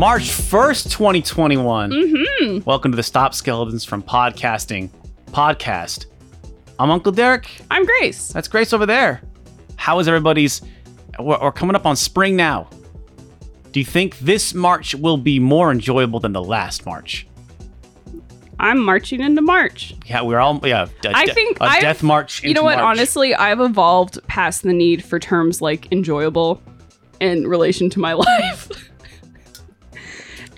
March 1st, 2021. Mm-hmm. Welcome to the Stop Skeletons from Podcasting podcast. I'm Uncle Derek. I'm Grace. That's Grace over there. How is everybody's? We're, we're coming up on spring now. Do you think this March will be more enjoyable than the last March? I'm marching into March. Yeah, we're all yeah. a I de- think a I've- death march. You know what? March. Honestly, I've evolved past the need for terms like enjoyable in relation to my life.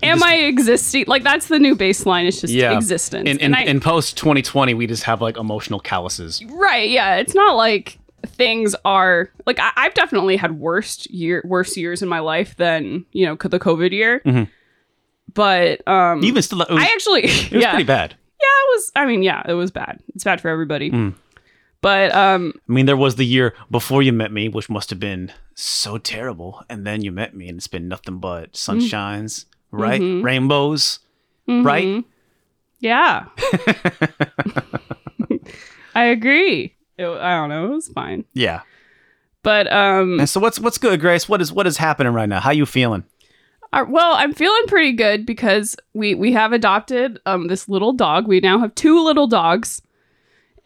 Am just- I existing? Like that's the new baseline. It's just yeah. existence. In in, And I- in post 2020, we just have like emotional calluses. right? Yeah. It's not like things are like I, I've definitely had worst year, worse years in my life than you know could the COVID year. Mhm. But um, Even still, was, I actually it was yeah pretty bad. yeah it was. I mean yeah it was bad. It's bad for everybody. Mm. But um, I mean, there was the year before you met me, which must have been so terrible, and then you met me, and it's been nothing but sunshines, right? Mhm. Rainbows, right? Mhm. Yeah. I agree. It, I don't know. It was fine. Yeah. But um, And so, what's what's good, Grace? What is what is happening right now? How you feeling? uh, well, I'm feeling pretty good because we we have adopted um this little dog. We now have two little dogs,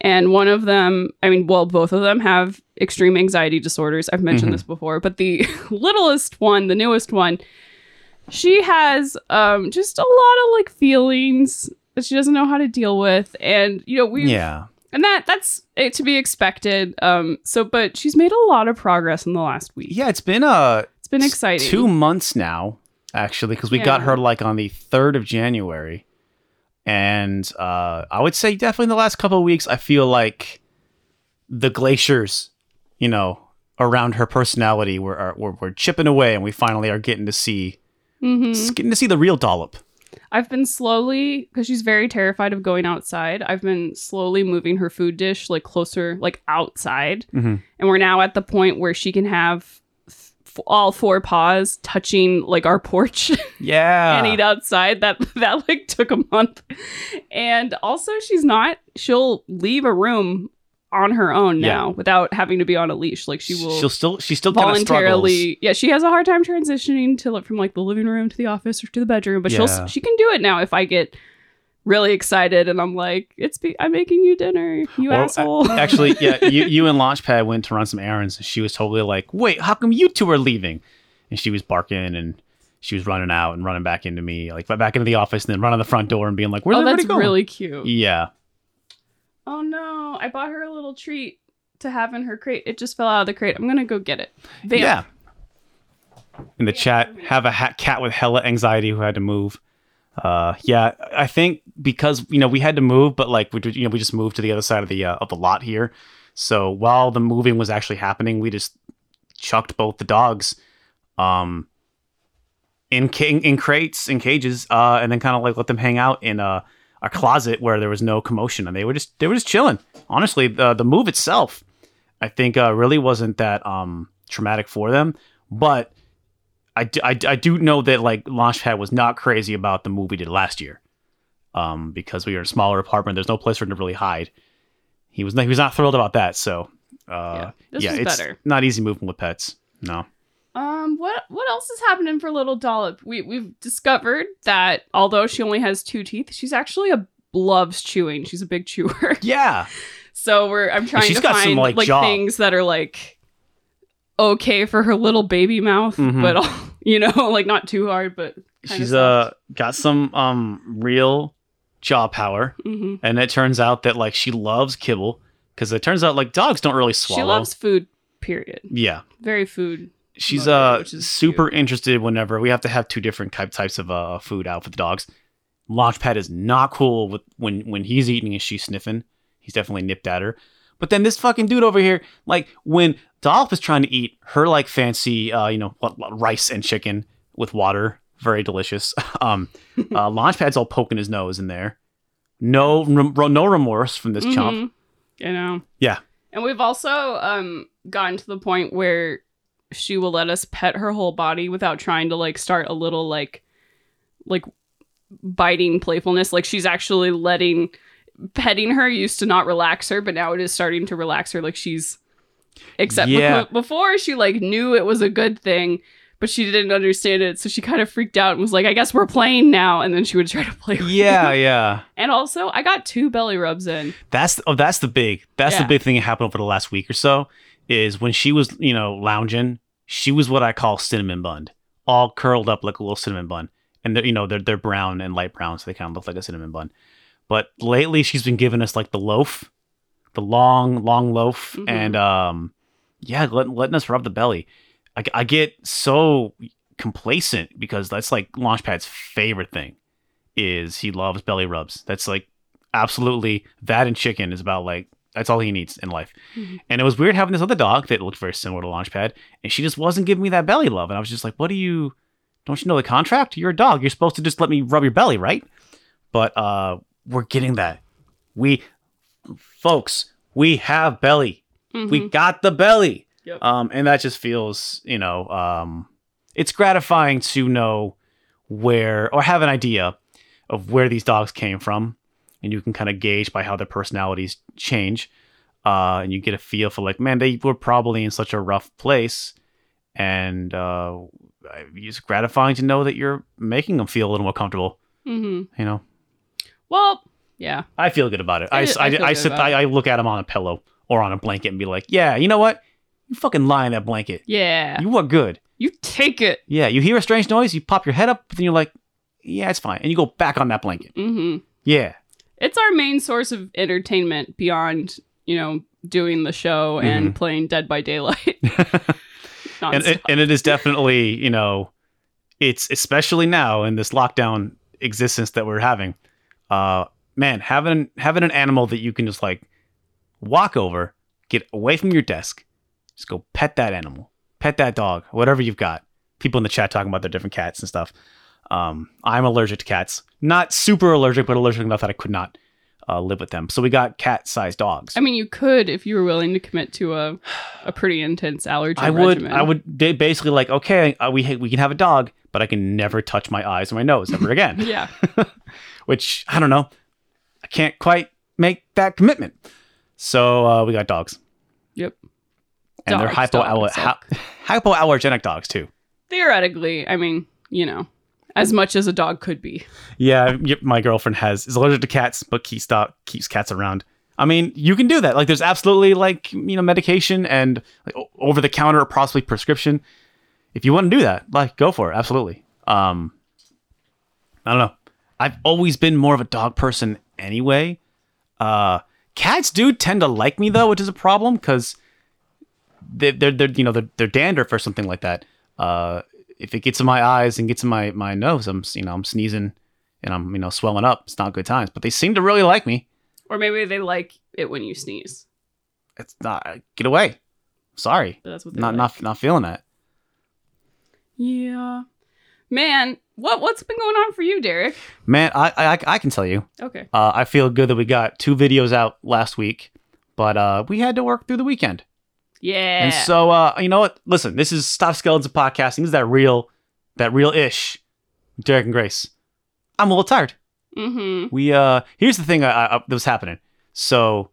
and one of them, I mean, well, both of them have extreme anxiety disorders. I've mentioned Mhm. this before, but the littlest one, the newest one, she has um just a lot of like feelings that she doesn't know how to deal with, and you know we Yeah. and that that's it to be expected. Um, so but she's made a lot of progress in the last week. Yeah, it's been uh It's been exciting. two months now, actually, because we got her like on the third of January, and uh, I would say definitely in the last couple of weeks, I feel like the glaciers, you know, around her personality were are, were, were chipping away, and we finally are getting to see Mhm. s- getting to see the real dollop. I've been slowly because she's very terrified of going outside. I've been slowly moving her food dish like closer, like outside, Mhm. and we're now at the point where she can have f- all four paws touching like our porch Yeah, and eat outside. That that like took a month, and also she's not. She'll leave a room on her own Yeah. now without having to be on a leash. Like she will she'll still she still voluntarily yeah she has a hard time transitioning to like from like the living room to the office or to the bedroom but Yeah. she'll she can do it now if i get really excited and i'm like it's be- i'm making you dinner you Or, asshole uh, actually, yeah, you, you and Launchpad went to run some errands. And she was totally like, "Wait, how come you two are leaving?" And she was barking and she was running out and running back into me, like back into the office, and then running the front door and being like, "Where's oh that's going?" really cute Yeah, oh no i bought her a little treat to have in her crate it just fell out of the crate i'm gonna go get it Vamp. yeah. In the chat, have a ha- cat with hella anxiety who had to move. Uh, yeah, I think because you know we had to move, but like we you know we just moved to the other side of the uh, of the lot here. So while the moving was actually happening, we just chucked both the dogs, um, in ca- in crates in cages, uh, and then kind of like let them hang out in a a closet where there was no commotion, and they were just they were just chilling. Honestly, the the move itself, I think, uh, really wasn't that um traumatic for them, but. I, do know that like Launchpad was not crazy about the move we did last year, um, because we were in a smaller apartment. There's no place for him to really hide. He was not, he was not thrilled about that. So uh, Yeah, this yeah, was it's better. not easy moving with pets. No. Um, what what else is happening for little Dollop? We we've discovered that although she only has two teeth, she's actually a loves chewing. She's a big chewer. Yeah. So we're I'm trying she's to got find some, like, like, things that are like okay for her little baby mouth, Mhm. but you know, like not too hard, but She's uh got some um real jaw power, Mhm. and it turns out that like she loves kibble because it turns out like dogs don't really swallow. She loves food. Period. Yeah. Very food. She's uh super interested whenever we have to have two different type types of uh food out for the dogs. Launchpad is not cool with when when he's eating and she's sniffing. He's definitely nipped at her. But then this fucking dude over here, like when Dolph is trying to eat her like fancy, uh, you know, rice and chicken with water, very delicious. Um, uh, Launchpad's all poking his nose in there. No, no remorse from this chump. Mhm. You know. Yeah. And we've also um gotten to the point where she will let us pet her whole body without trying to like start a little like like biting playfulness. Like she's actually letting petting her used to not relax her, but now it is starting to relax her. Like she's except Yeah. beco- before she like knew it was a good thing, but she didn't understand it, so she kind of freaked out and was like, "I guess we're playing now." And then she would try to play. Yeah, me. yeah. And also, I got two belly rubs in. That's oh, that's the big that's the big thing that happened over the last week or so is when she was you know lounging, she was what I call cinnamon bun, all curled up like a little cinnamon bun, and they're you know they're they're brown and light brown, so they kind of look like a cinnamon bun. But lately, she's been giving us like the loaf, the long long loaf, Mhm. and um, yeah, letting letting us rub the belly. I, I get so complacent because that's like Launchpad's favorite thing is he loves belly rubs. That's like absolutely that and chicken is about like that's all he needs in life. Mhm. And it was weird having this other dog that looked very similar to Launchpad, and she just wasn't giving me that belly love. And I was just like, "What do you? Don't you know the contract? You're a dog. You're supposed to just let me rub your belly, right?" But uh, we're getting that. We, folks, we have belly. We Mhm. got the belly. Yep. Um, and that just feels, you know, um, it's gratifying to know where or have an idea of where these dogs came from, and you can kind of gauge by how their personalities change, uh, and you get a feel for like, man, they were probably in such a rough place, and uh, it's gratifying to know that you're making them feel a little more comfortable. Mm-hmm. You know, Well, yeah. I feel good about it. I, I- I I, feel I good sit, I, I look at them on a pillow or on a blanket and be like, yeah, you know what? You fucking lie in that blanket. Yeah. You are good. You take it. Yeah, you hear a strange noise, you pop your head up, but then you're like, yeah, it's fine. And you go back on that blanket. hmm Yeah. It's our main source of entertainment beyond, you know, doing the show and playing Dead by Daylight. and, it, and it is definitely, you know, it's especially now in this lockdown existence that we're having. Uh, man, having having an animal that you can just like walk over, get away from your desk, just go pet that animal, pet that dog, whatever you've got. People in the chat talking about their different cats and stuff. Um, I'm allergic to cats, not super allergic, but allergic enough that I could not uh, live with them. So we got cat-sized dogs. I mean, you could if you were willing to commit to a a pretty intense allergy I would, regimen. I would ba- basically like, okay, uh, we we can have a dog, but I can never touch my eyes or my nose ever again. Yeah. Which I don't know, I can't quite make that commitment. So uh, we got dogs, Yep. and they're Dogs, hypo dogs, hy- hypoallergenic dogs too. Theoretically, I mean, you know, as much as a dog could be. Yeah, my girlfriend has is allergic to cats, but keeps dog keeps cats around. I mean, you can do that. Like, there's absolutely like you know medication and like, over the counter or possibly prescription. If you want to do that, like, go for it. Absolutely. Um, I don't know. I've always been more of a dog person anyway. Uh, cats do tend to like me though, which is a problem because they're, they're, you know they're, they're dandruff or something like that. Uh, if it gets in my eyes and gets in my my nose, I'm you know I'm sneezing and I'm you know swelling up. It's not good times. But they seem to really like me. Or maybe they like it when you sneeze. It's not get away. Sorry, But that's what not like. not not feeling that. Yeah. Man, what what's been going on for you, Derek? Man, I I, I can tell you. Okay. Uh, I feel good that we got two videos out last week, but uh, we had to work through the weekend. Yeah. And so, uh, you know what? Listen, this is Stop Skeletons Podcasting. This is that real, that real ish, Derek and Grace. I'm a little tired. mm-hmm. We uh, here's the thing I, I, that was happening. So,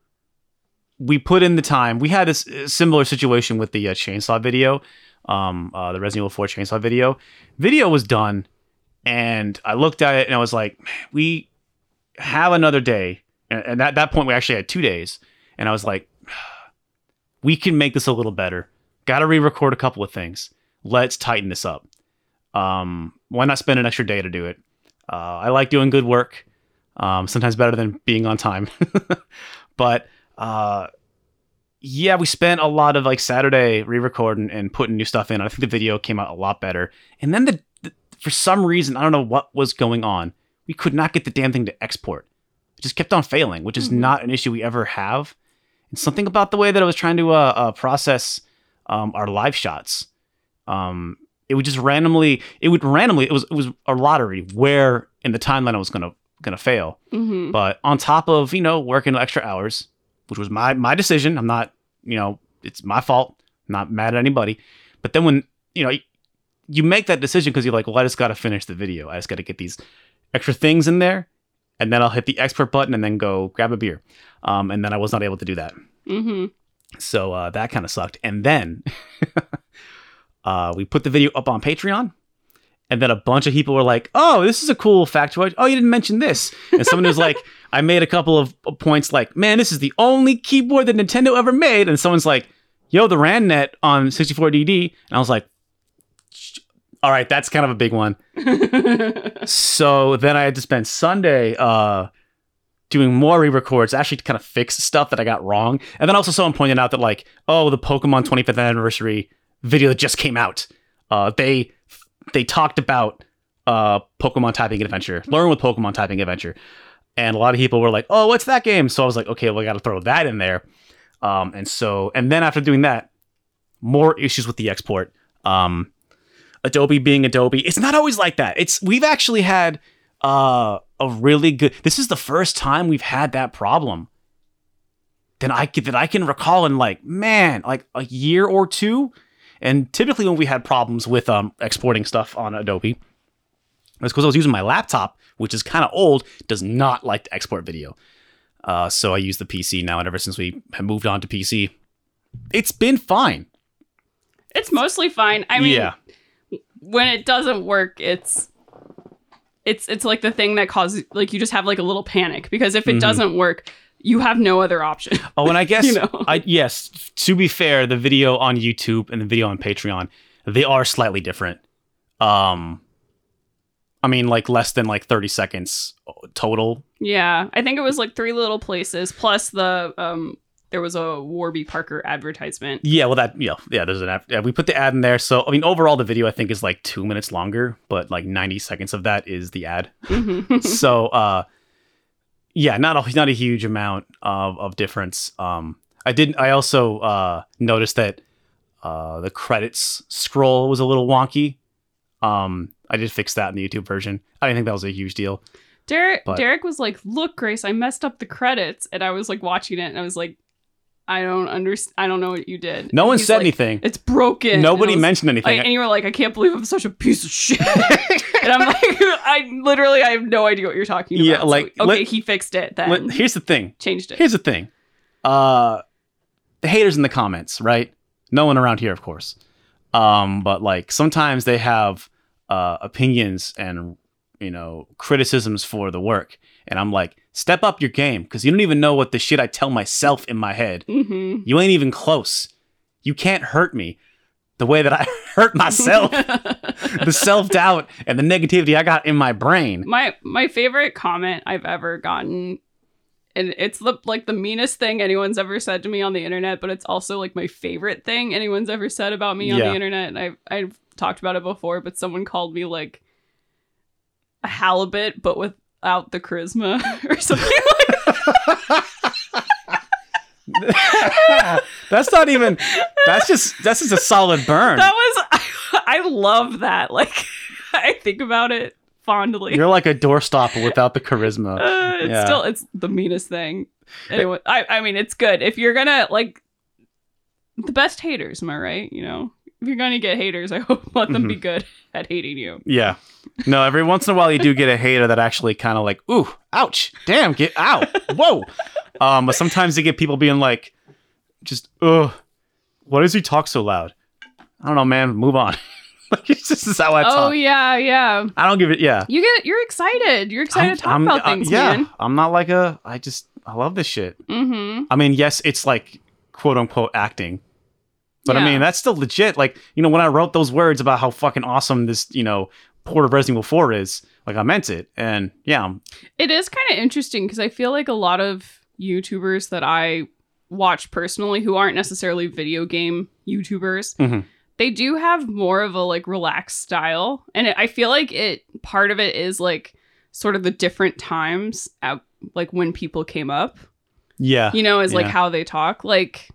we put in the time. We had uh, similar situation with the uh, chainsaw video, um, uh, the Resident Evil 4 chainsaw video. Video was done, and I looked at it and I was like, "Man, we have another day. And, and at that point, we actually had two days. And I was like, we can make this a little better. Got to re-record a couple of things. Let's tighten this up. Um, why not spend an extra day to do it? Uh, I like doing good work. Um, sometimes better than being on time. but uh, yeah, we spent a lot of like Saturday re-recording and putting new stuff in. I think the video came out a lot better. And then the, the for some reason, I don't know what was going on. We could not get the damn thing to export. It just kept on failing, which is Mhm. not an issue we ever have. And something about the way that I was trying to uh, uh, process um, our live shots. Um, it would just randomly, it would randomly, it was it was a lottery where in the timeline I was gonna gonna fail. Mm-hmm. But on top of you know working extra hours, which was my my decision, I'm not you know it's my fault. I'm not mad at anybody. But then when you know you make that decision because you're like, well, I just got to finish the video. I just got to get these extra things in there, and then I'll hit the export button and then go grab a beer. Um, and then I was not able to do that. Mm-hmm. So uh, that kind of sucked. And then uh, we put the video up on Patreon, and then a bunch of people were like, "Oh, this is a cool factoid. Oh, you didn't mention this." And someone was like, "I made a couple of points like, man, this is the only keyboard that Nintendo ever made." And someone's like, "Yo, the Randnet on 64DD," and I was like, "Sh- "All right, that's kind of a big one." so then I had to spend Sunday uh, doing more re-records, actually to kind of fix stuff that I got wrong. And then also someone pointed out that like, oh, the Pokemon 25th anniversary video that just came out, uh, they they talked about uh, Pokemon Typing Adventure, learn with Pokemon Typing Adventure, and a lot of people were like, oh, what's that game? So I was like, okay, well, I got to throw that in there. Um, and so, and then after doing that, more issues with the export. Um, Adobe being Adobe, it's not always like that. It's we've actually had uh, a really good. This is the first time we've had that problem. That I can, that I can recall in like man, like a year or two. And typically, when we had problems with um, exporting stuff on Adobe, it's because I was using my laptop, which is kind of old, does not like to export video. Uh, so I use the PC now, and ever since we have moved on to PC, it's been fine. it's mostly fine. I mean, yeah, when it doesn't work, it's it's it's like the thing that causes like you just have like a little panic because if it Mhm. doesn't work, you have no other option. Oh, and I guess You know. I yes, to be fair, the video on YouTube and the video on Patreon, they are slightly different. Um I mean like less than like 30 seconds total. yeah, I think it was like three little places plus the um there was a Warby Parker advertisement. Yeah, well that yeah, yeah, there's an ad, yeah, we put the ad in there. So I mean overall the video I think is like 2 minutes longer, but like 90 seconds of that is the ad. Mhm. so uh yeah not a not a huge amount of of difference um i didn't i also uh noticed that uh the credits scroll was a little wonky um i did fix that in the youtube version i didn't think that was a huge deal Derek But- Derek was like, "Look, Grace, I messed up the credits," and I was like watching it, and I was like, "I don't understand. I don't know what you did." no And one said like, anything It's broken. Nobody was- mentioned anything and you were like, "I can't believe I'm such a piece of shit." and I'm like, I literally, I have no idea what you're talking about. Yeah, So, like, okay, let- he fixed it then. Let- here's the thing Changed it. here's the thing uh the haters in the comments right no one around here of course um but like sometimes they have uh opinions and you know criticisms for the work and i'm like step up your game because you don't even know what the shit i tell myself in my head hmm you ain't even close you can't hurt me the way that i hurt myself the self-doubt and the negativity i got in my brain my my favorite comment I've ever gotten, and it's the like the meanest thing anyone's ever said to me on the internet, but it's also like my favorite thing anyone's ever said about me on Yeah. the internet. And I've I've talked about it before, but someone called me like a halibut, but without the charisma or something. Like that. that's not even that's just that's just a solid burn that was I love that. Like I think about it fondly. You're like a doorstopper without the charisma. Uh, it's Yeah. still it's the meanest thing. Anyway, I I mean it's good if you're gonna like the best haters. Am I right? You know, if you're gonna get haters, I hope let them Mm-hmm. be good at hating you. Yeah. No, every once in a while you do get a hater that actually kind of like, ooh, ouch, damn, get out, whoa. Um, but sometimes you get people being like, just, ugh, why does he talk so loud? I don't know, man. Move on. like, this is how I talk. Oh yeah, yeah. I don't give it. Yeah. You get you're excited. You're excited I'm- to talk I'm- about uh, things, yeah. man. I'm not like a. I just I love this shit. Mm-hmm. I mean, yes, it's like quote unquote acting. But I mean, that's still legit. Like, you know, when I wrote those words about how fucking awesome this, you know, port of Resident Evil 4 is, like I meant it. And yeah, It is kind of interesting because I feel like a lot of YouTubers that I watch personally who aren't necessarily video game YouTubers, Mhm. they do have more of a like relaxed style. And it, I feel like it part of it is like sort of the different times at like when people came up, yeah. you know, is like how they talk. Like,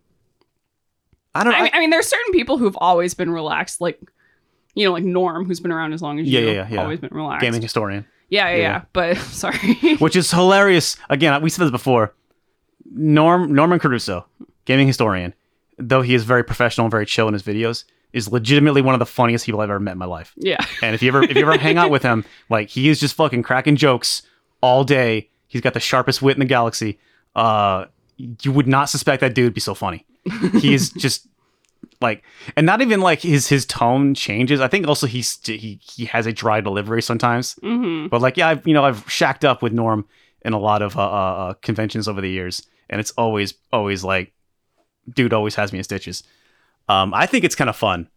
I don't know. I mean, I mean, there's certain people who've always been relaxed, like, you know, like Norm, who's been around as long as Yeah, you, yeah, yeah, yeah. always been relaxed. gaming historian, Yeah, yeah, Yeah. yeah. But sorry. which is hilarious. Again, we said this before. Norm Norman Caruso, gaming historian, though he is very professional and very chill in his videos, is legitimately one of the funniest people I've ever met in my life. yeah. And if you ever if you ever hang out with him, like he is just fucking cracking jokes all day. He's got the sharpest wit in the galaxy. Uh, you would not suspect that dude would be so funny. He is just like, and not even like his his tone changes. I think also he's he he has a dry delivery sometimes. hmm But like, yeah, I've you know I've shacked up with Norm in a lot of uh, uh, uh, conventions over the years, and it's always always like, dude always has me in stitches. Um, I think it's kind of fun,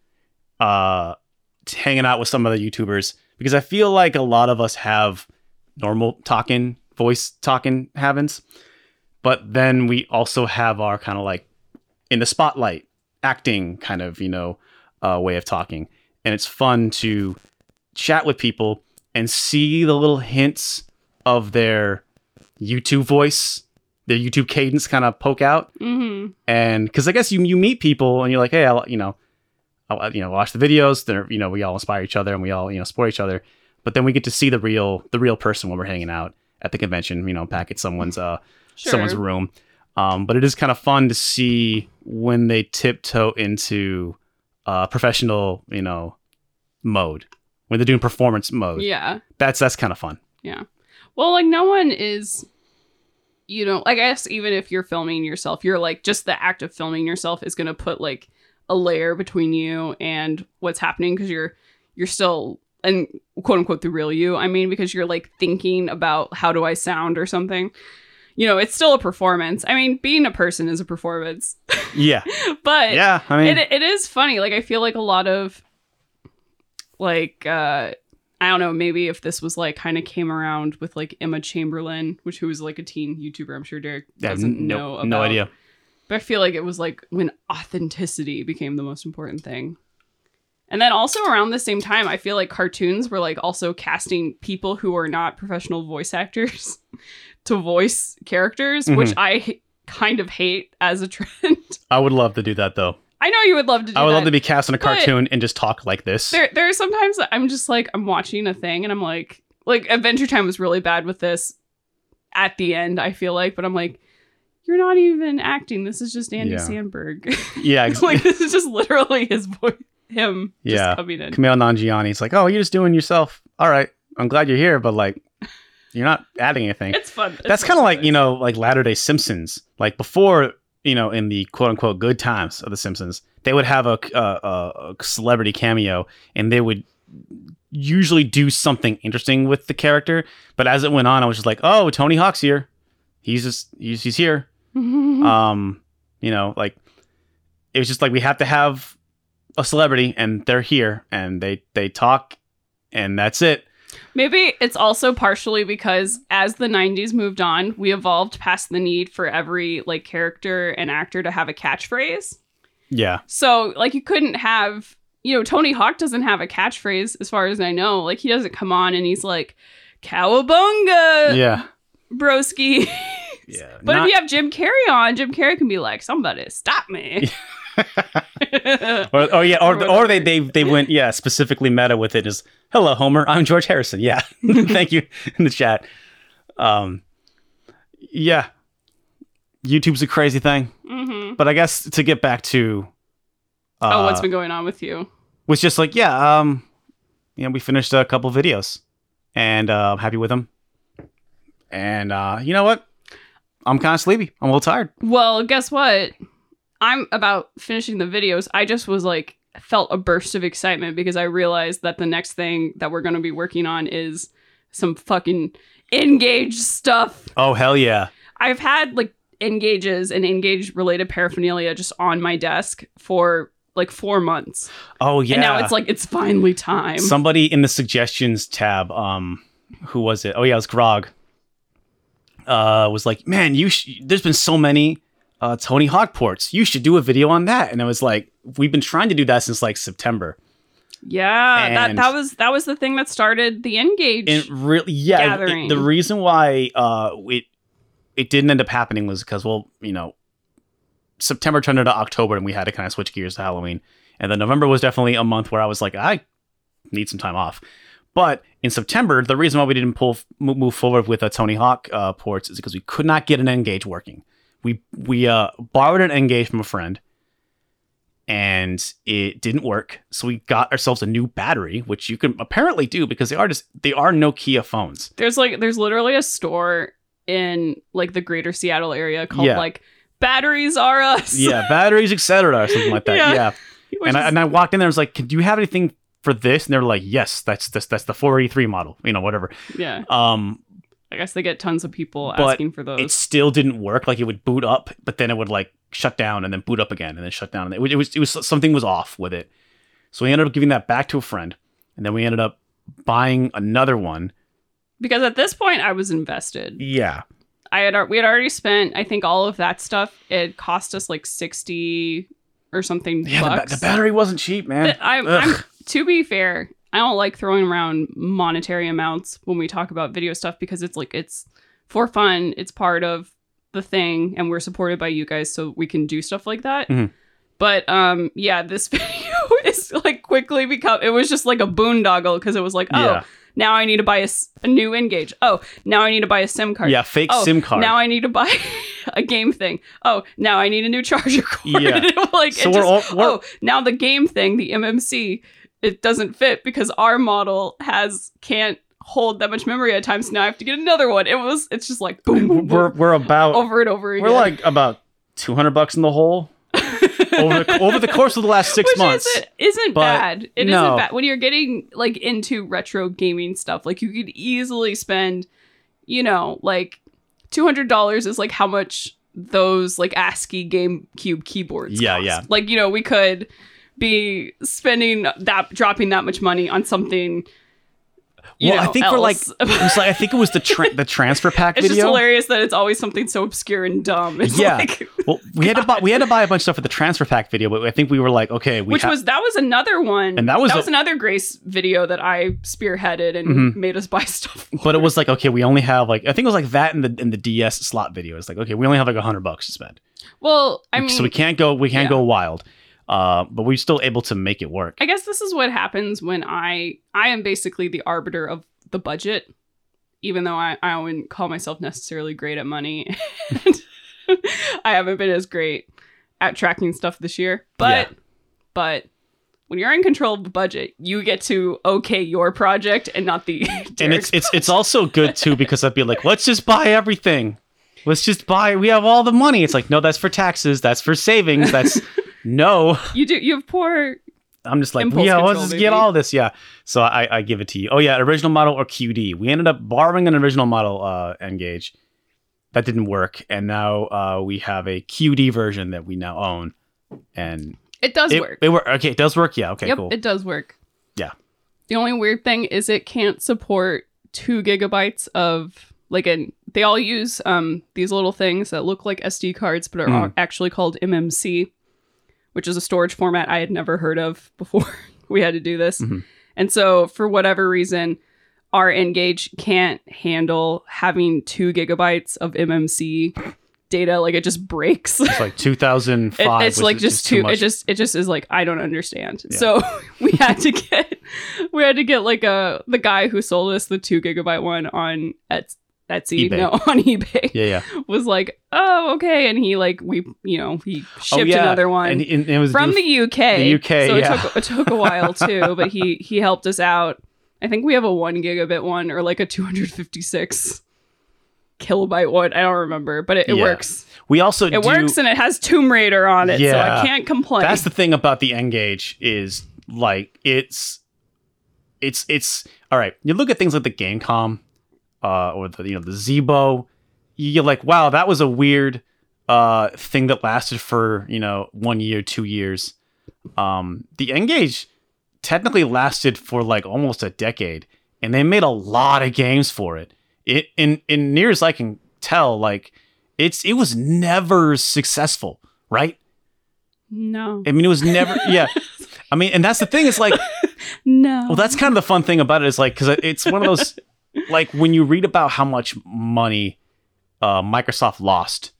uh, hanging out with some of the YouTubers because I feel like a lot of us have normal talking voice talking habits, but then we also have our kind of like in the spotlight acting kind of you know uh, way of talking, and it's fun to chat with people and see the little hints of their YouTube voice, their YouTube cadence kind of poke out. hmm And because I guess you you meet people and you're like, hey, I'll, you know, I'll, you know, watch the videos. They're you know, we all inspire each other and we all you know support each other. But then we get to see the real the real person when we're hanging out at the convention. You know, back at someone's uh Sure. someone's room. Um, but it is kind of fun to see when they tiptoe into uh, professional, you know, mode when they're doing performance mode. Yeah. That's that's kind of fun. Yeah, well, like no one is you know, I guess even if you're filming yourself, you're like just the act of filming yourself is going to put like a layer between you and what's happening because you're you're still and quote unquote the real you. I mean because you're like thinking about how do I sound or something. You know, it's still a performance. I mean, being a person is a performance. Yeah, but yeah. I mean, it, it is funny like i feel like a lot of like uh i don't know maybe if this was like kind of came around with like emma chamberlain which who was like a teen youtuber i'm sure derek doesn't no, know about no idea. but i feel like it was like when authenticity became the most important thing and then also around the same time i feel like cartoons were like also casting people who are not professional voice actors to voice characters which Mhm. i kind of hate as a trend I would love to do that though. i know you would love to do I would that. love to be cast in a cartoon and just talk like this. there there are sometimes I'm just like I'm watching a thing and I'm like like Adventure Time was really bad with this at the end I feel like but I'm like you're not even acting this is just Andy Yeah. Samberg yeah, ex- like this is just literally his voice him Yeah. just coming in Kumail Nanjiani. It's like, oh, you're just doing yourself. All right, I'm glad you're here, but like, you're not adding anything. it's fun It's That's kind of like you know, like Latter Day Simpsons. Like before, you know, in the quote unquote good times of the Simpsons, they would have a, a, a a celebrity cameo, and they would usually do something interesting with the character. But as it went on, I was just like, oh, Tony Hawk's here. He's just he's he's here. Um, you know, like it was just like we have to have a celebrity, and they're here, and they they talk, and that's it. Maybe it's also partially because as the 90s moved on, we evolved past the need for every like character and actor to have a catchphrase. Yeah, So, like, you couldn't have, you know, Tony Hawk doesn't have a catchphrase as far as I know. Like, he doesn't come on and he's like, Cowabunga, yeah, broski. yeah. but Not- if you have Jim Carrey on, Jim Carrey can be like, somebody stop me. or, oh yeah, or, Or or they, they they went yeah specifically meta with it is hello Homer I'm George Harrison. Yeah. Thank you in the chat. Um yeah. YouTube's a crazy thing. Hmm but I guess to get back to uh, oh, what's been going on with you? was just like yeah um you know we finished a couple videos and uh, I'm happy with them. And uh you know what? I'm kind of sleepy. I'm a little tired. Well, guess what? I'm about finishing the videos. I just was like, felt a burst of excitement because I realized that the next thing that we're going to be working on is some fucking N-Gage stuff. oh hell yeah I've had like N-Gages and N-Gage related paraphernalia just on my desk for like four months. oh yeah And now it's like, it's finally time. Somebody in the suggestions tab, um, who was it? Oh yeah, it was Grog. Uh, was like, man, you. Sh- there's been so many uh, Tony Hawk ports. You should do a video on that. And I was like, we've been trying to do that since like September. yeah, that, And- that was that was the thing that started the N-Gage. And really, yeah, it- Gathering. the reason why uh it it didn't end up happening was because well, you know, September turned into October, and we had to kind of switch gears to Halloween. And then November was definitely a month where I was like, I need some time off. But in September, the reason why we didn't pull mo- move forward with a Tony Hawk uh, ports is because we could not get an N-Gage working. We we uh, borrowed an N-Gage from a friend, and it didn't work. So we got ourselves a new battery, which you can apparently do because they are just they are Nokia phones. There's like there's literally a store in like the greater Seattle area called Yeah. like batteries are us. yeah, batteries, etc., or something like that. Yeah. Yeah. Which And I, is- and I walked in there. I was like, "Can "Do you have anything for this?" And they're like, "Yes, that's this. That's the 483 model. You know, whatever." yeah. Um, I guess they get tons of people But asking for those. it still didn't work. Like it would boot up, but then it would like shut down and then boot up again and then shut down. And it was, it was, it was something was off with it. So we ended up giving that back to a friend, and then we ended up buying another one. because at this point I was invested. Yeah, I had we had already spent I think all of that stuff. It cost us like sixty or something yeah. The, ba- the battery wasn't cheap, man. I'm to be fair, I don't like throwing around monetary amounts when we talk about video stuff because it's like it's for fun. It's part of the thing, and we're supported by you guys, so we can do stuff like that. Mhm. But um, yeah, this video is like quickly become. It was just like a boondoggle because it was like, oh, Yeah. now I need to buy a new N-Gage. Oh, now I need to buy a SIM card. yeah, fake Oh, SIM card. Now I need to buy a game thing. Oh, now I need a new charger cord. Yeah. like So we're just, all- we're- oh, now the game thing, the MMC, it doesn't fit because our model has can't hold that much memory at times. Now I have to get another one. It was it's just like boom, boom, we're boom, we're about over and over again. we're like about 200 bucks in the hole over the, over the course of the last six Which months. isn't, isn't bad. It no. not bad when you're getting like into retro gaming stuff. Like you could easily spend, you know, like two hundred dollars is like how much those like ASCII GameCube keyboards. Yeah, cost. yeah. Like you know, we could be spending that, dropping that much money on something. Well, know, I think for like like I think it was the tra- the transfer pack video. it's just hilarious that it's always something so obscure and dumb. It's Yeah. like, Well, we had to buy we had to buy a bunch of stuff for the transfer pack video, but I think we were like, okay, we which ha- was that was another one And that was that a- was another grace video that i spearheaded and Mhm. made us buy stuff but it was like okay, we only have like I think it was like that in the in the DS slot video. It's like okay, we only have like a hundred bucks to spend, well i mean so we can't go we can't yeah. go wild, uh, but we're still able to make it work. i guess this is what happens when i i am basically the arbiter of the budget even though i i wouldn't call myself necessarily great at money and i haven't been as great at tracking stuff this year but Yeah. but when you're in control of the budget, you get to okay your project and not the and it's it's it's also good too because I'd be like, let's just buy everything. Let's just buy. We have all the money. It's like, no, that's for taxes. That's for savings. That's no. you do you have poor I'm just like, Impulse yeah, let's just baby. get all this. Yeah. So I, I give it to you. Oh yeah, original model or QD. We ended up borrowing an original model uh N-Gage. That didn't work, and now uh, we have a QD version that we now own, and it does it, work. it work. Okay, it does work. Yeah. Okay. yep, cool. it does work. Yeah. The only weird thing is it can't support two gigabytes of like an they all use um these little things that look like SD cards but are Mm. actually called MMC, which is a storage format I had never heard of before we had to do this. Mhm. And so for whatever reason, our N-Gage can't handle having two gigabytes of MMC data. Like it just breaks. It's like 2005. It- it's like just too too. much. It just it just is like I don't understand. Yeah. So we had to get we had to get like a the guy who sold us the two gigabyte one on Ets- Etsy eBay. no on eBay yeah, yeah. was like oh okay and he like we you know he oh, shipped oh, yeah. another one and, and it was from the UK. the UK, So yeah. it took it took a while too, but he he helped us out. I think we have a one gigabit one or like a two hundred fifty six kilobyte one. I don't remember, but it, it Yeah. works. We also It do, works and it has Tomb Raider on it, so. I can't complain. That's the thing about the N-Gage is like it's it's it's all right. You look at things like the Gamecom uh, or the you know the Zeebo, you're like, wow, that was a weird uh, thing that lasted for you know one year, two years. Um, the N-Gage technically lasted for like almost a decade, and they made a lot of games for it. It in in near as I can tell, like it's it was never successful, right? no, I mean, it was never. Yeah, I mean, and that's the thing. Is like, no. well, that's kind of the fun thing about it. Is like, because it's one of those, like, when you read about how much money uh, Microsoft lost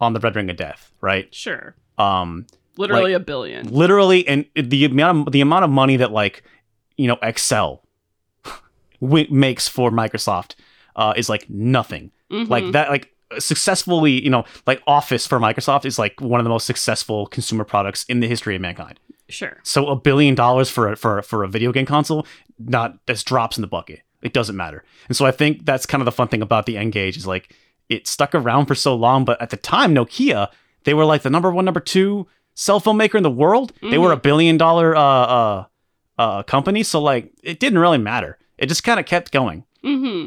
on the Red Ring of Death, right? sure. Um, Literally Like- a billion. literally, and the amount of the amount of money that like, you know, Excel makes for Microsoft uh, is like nothing. Mhm. like that like successfully you know like office for microsoft is like one of the most successful consumer products in the history of mankind sure. so a billion dollars for a, for a, for a video game console not that's drops in the bucket it doesn't matter and so i think that's kind of the fun thing about the N-Gage is like it stuck around for so long but at the time nokia They were like the number one, number two cell phone maker in the world. They Mm-hmm. were a billion dollar uh, uh, uh, company. So like, it didn't really matter. It just kind of kept going. hmm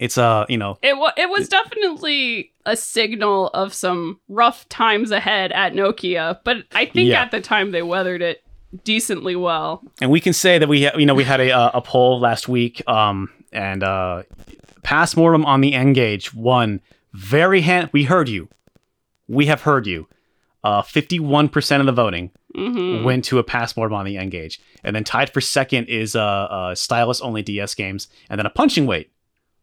It's uh, you know, It wa- it was definitely a signal of some rough times ahead at Nokia, but I think Yeah. at the time they weathered it decently well. and we can say that we, ha- you know, we had a uh, a poll last week, um, and uh, Postmortem on the N-Gage won very hand. We heard you. We have heard you. Uh, fifty-one percent of the voting hmm went to a Postmortem on the N-Gage, and then tied for second is uh, uh stylus-only DS games, and then a punching weight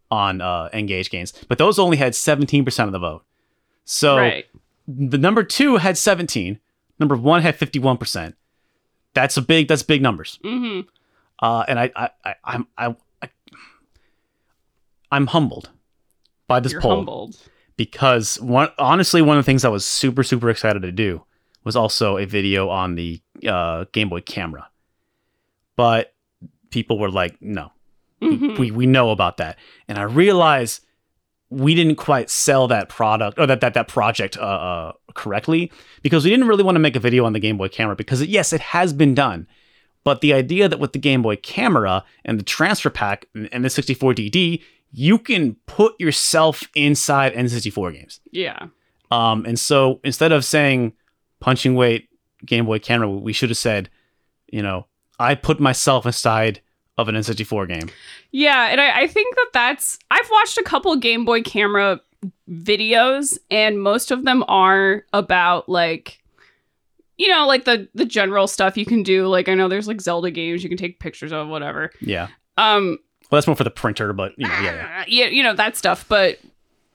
on uh, N-Gage games. But those only had seventeen percent of the vote. So right. the number two had seventeen. Number one had fifty-one percent. That's a big. That's big numbers. hmm Uh, and I, I, I, I'm, I, I'm humbled by this You're poll humbled. because one, honestly, one of the things I was super, super excited to do was also a video on the uh, Game Boy camera, but people were like, "No, Mhm. we we know about that," and I realized we didn't quite sell that product or that that that project uh, uh, correctly because we didn't really want to make a video on the Game Boy camera because it, yes, it has been done, but the idea that with the Game Boy camera and the transfer pack and and the 64DD, you can put yourself inside N64 games. Yeah. Um, and so instead of saying punching weight Game Boy camera, we should have said, you know, I put myself inside of an N64 game. Yeah, and I, I think that that's. I've watched a couple Game Boy camera videos, and most of them are about like, you know, like the the general stuff you can do. Like I know there's like Zelda games you can take pictures of, whatever. Yeah. Um, Well, that's more for the printer, but you know, yeah, yeah. uh, yeah, you know that stuff. But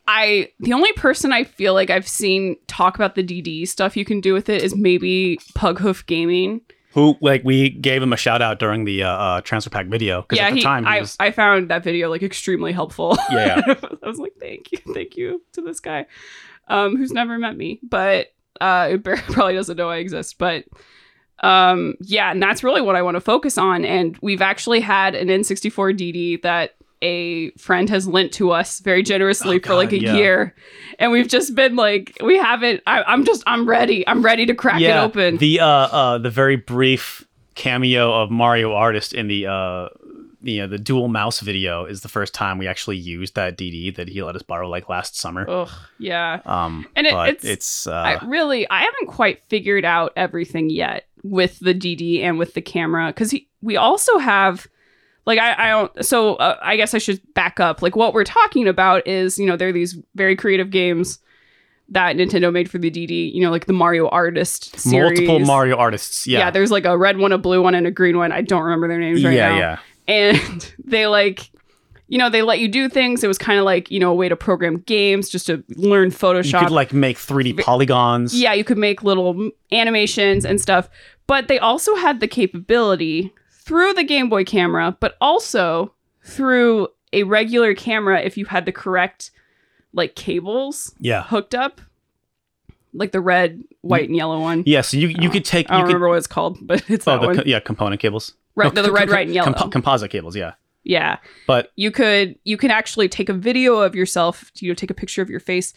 I, the only person I feel like I've seen talk about the DD stuff you can do with it is maybe Pughoof Gaming. Who like we gave him a shout out during the uh, uh, transfer pack video because Yeah, at the he, time he I, was I found that video like extremely helpful. Yeah, I was like, thank you, thank you to this guy, um, who's never met me, but uh, probably doesn't know I exist. But um, yeah, and that's really what I want to focus on. And we've actually had an N64 DD that a friend has lent to us very generously Oh, for like a yeah. year, and we've just been like, we haven't. I, I'm just, I'm ready. I'm ready to crack yeah. it open. The uh, uh, the very brief cameo of Mario Artist in the uh, the uh, the dual mouse video is the first time we actually used that DD that he let us borrow like last summer. Ugh, yeah. Um, And it- but it's- it's, uh, I really I haven't quite figured out everything yet with the DD and with the camera because we also have like I, I don't so uh, I guess I should back up like what we're talking about is you know there are these very creative games that Nintendo made for the DD you know like the Mario Artist series multiple Mario artists. yeah. Yeah, there's like a red one a blue one and a green one I don't remember their names right yeah, now yeah. and they like you know they let you do things it was kind of like you know a way to program games just to learn Photoshop. You could like make 3D polygons. yeah, you could make little animations and stuff, but they also had the capability through the Game Boy camera, but also through a regular camera if you had the correct like cables yeah, hooked up, like the red, white, and yellow one. yeah. So you you uh, could take I don't you could remember what it's called, but it's oh that the one. co- yeah component cables. Right, No, the co- red, co- white, and yellow. compo- composite cables. Yeah, Yeah. but you could you can actually take a video of yourself you know take a picture of your face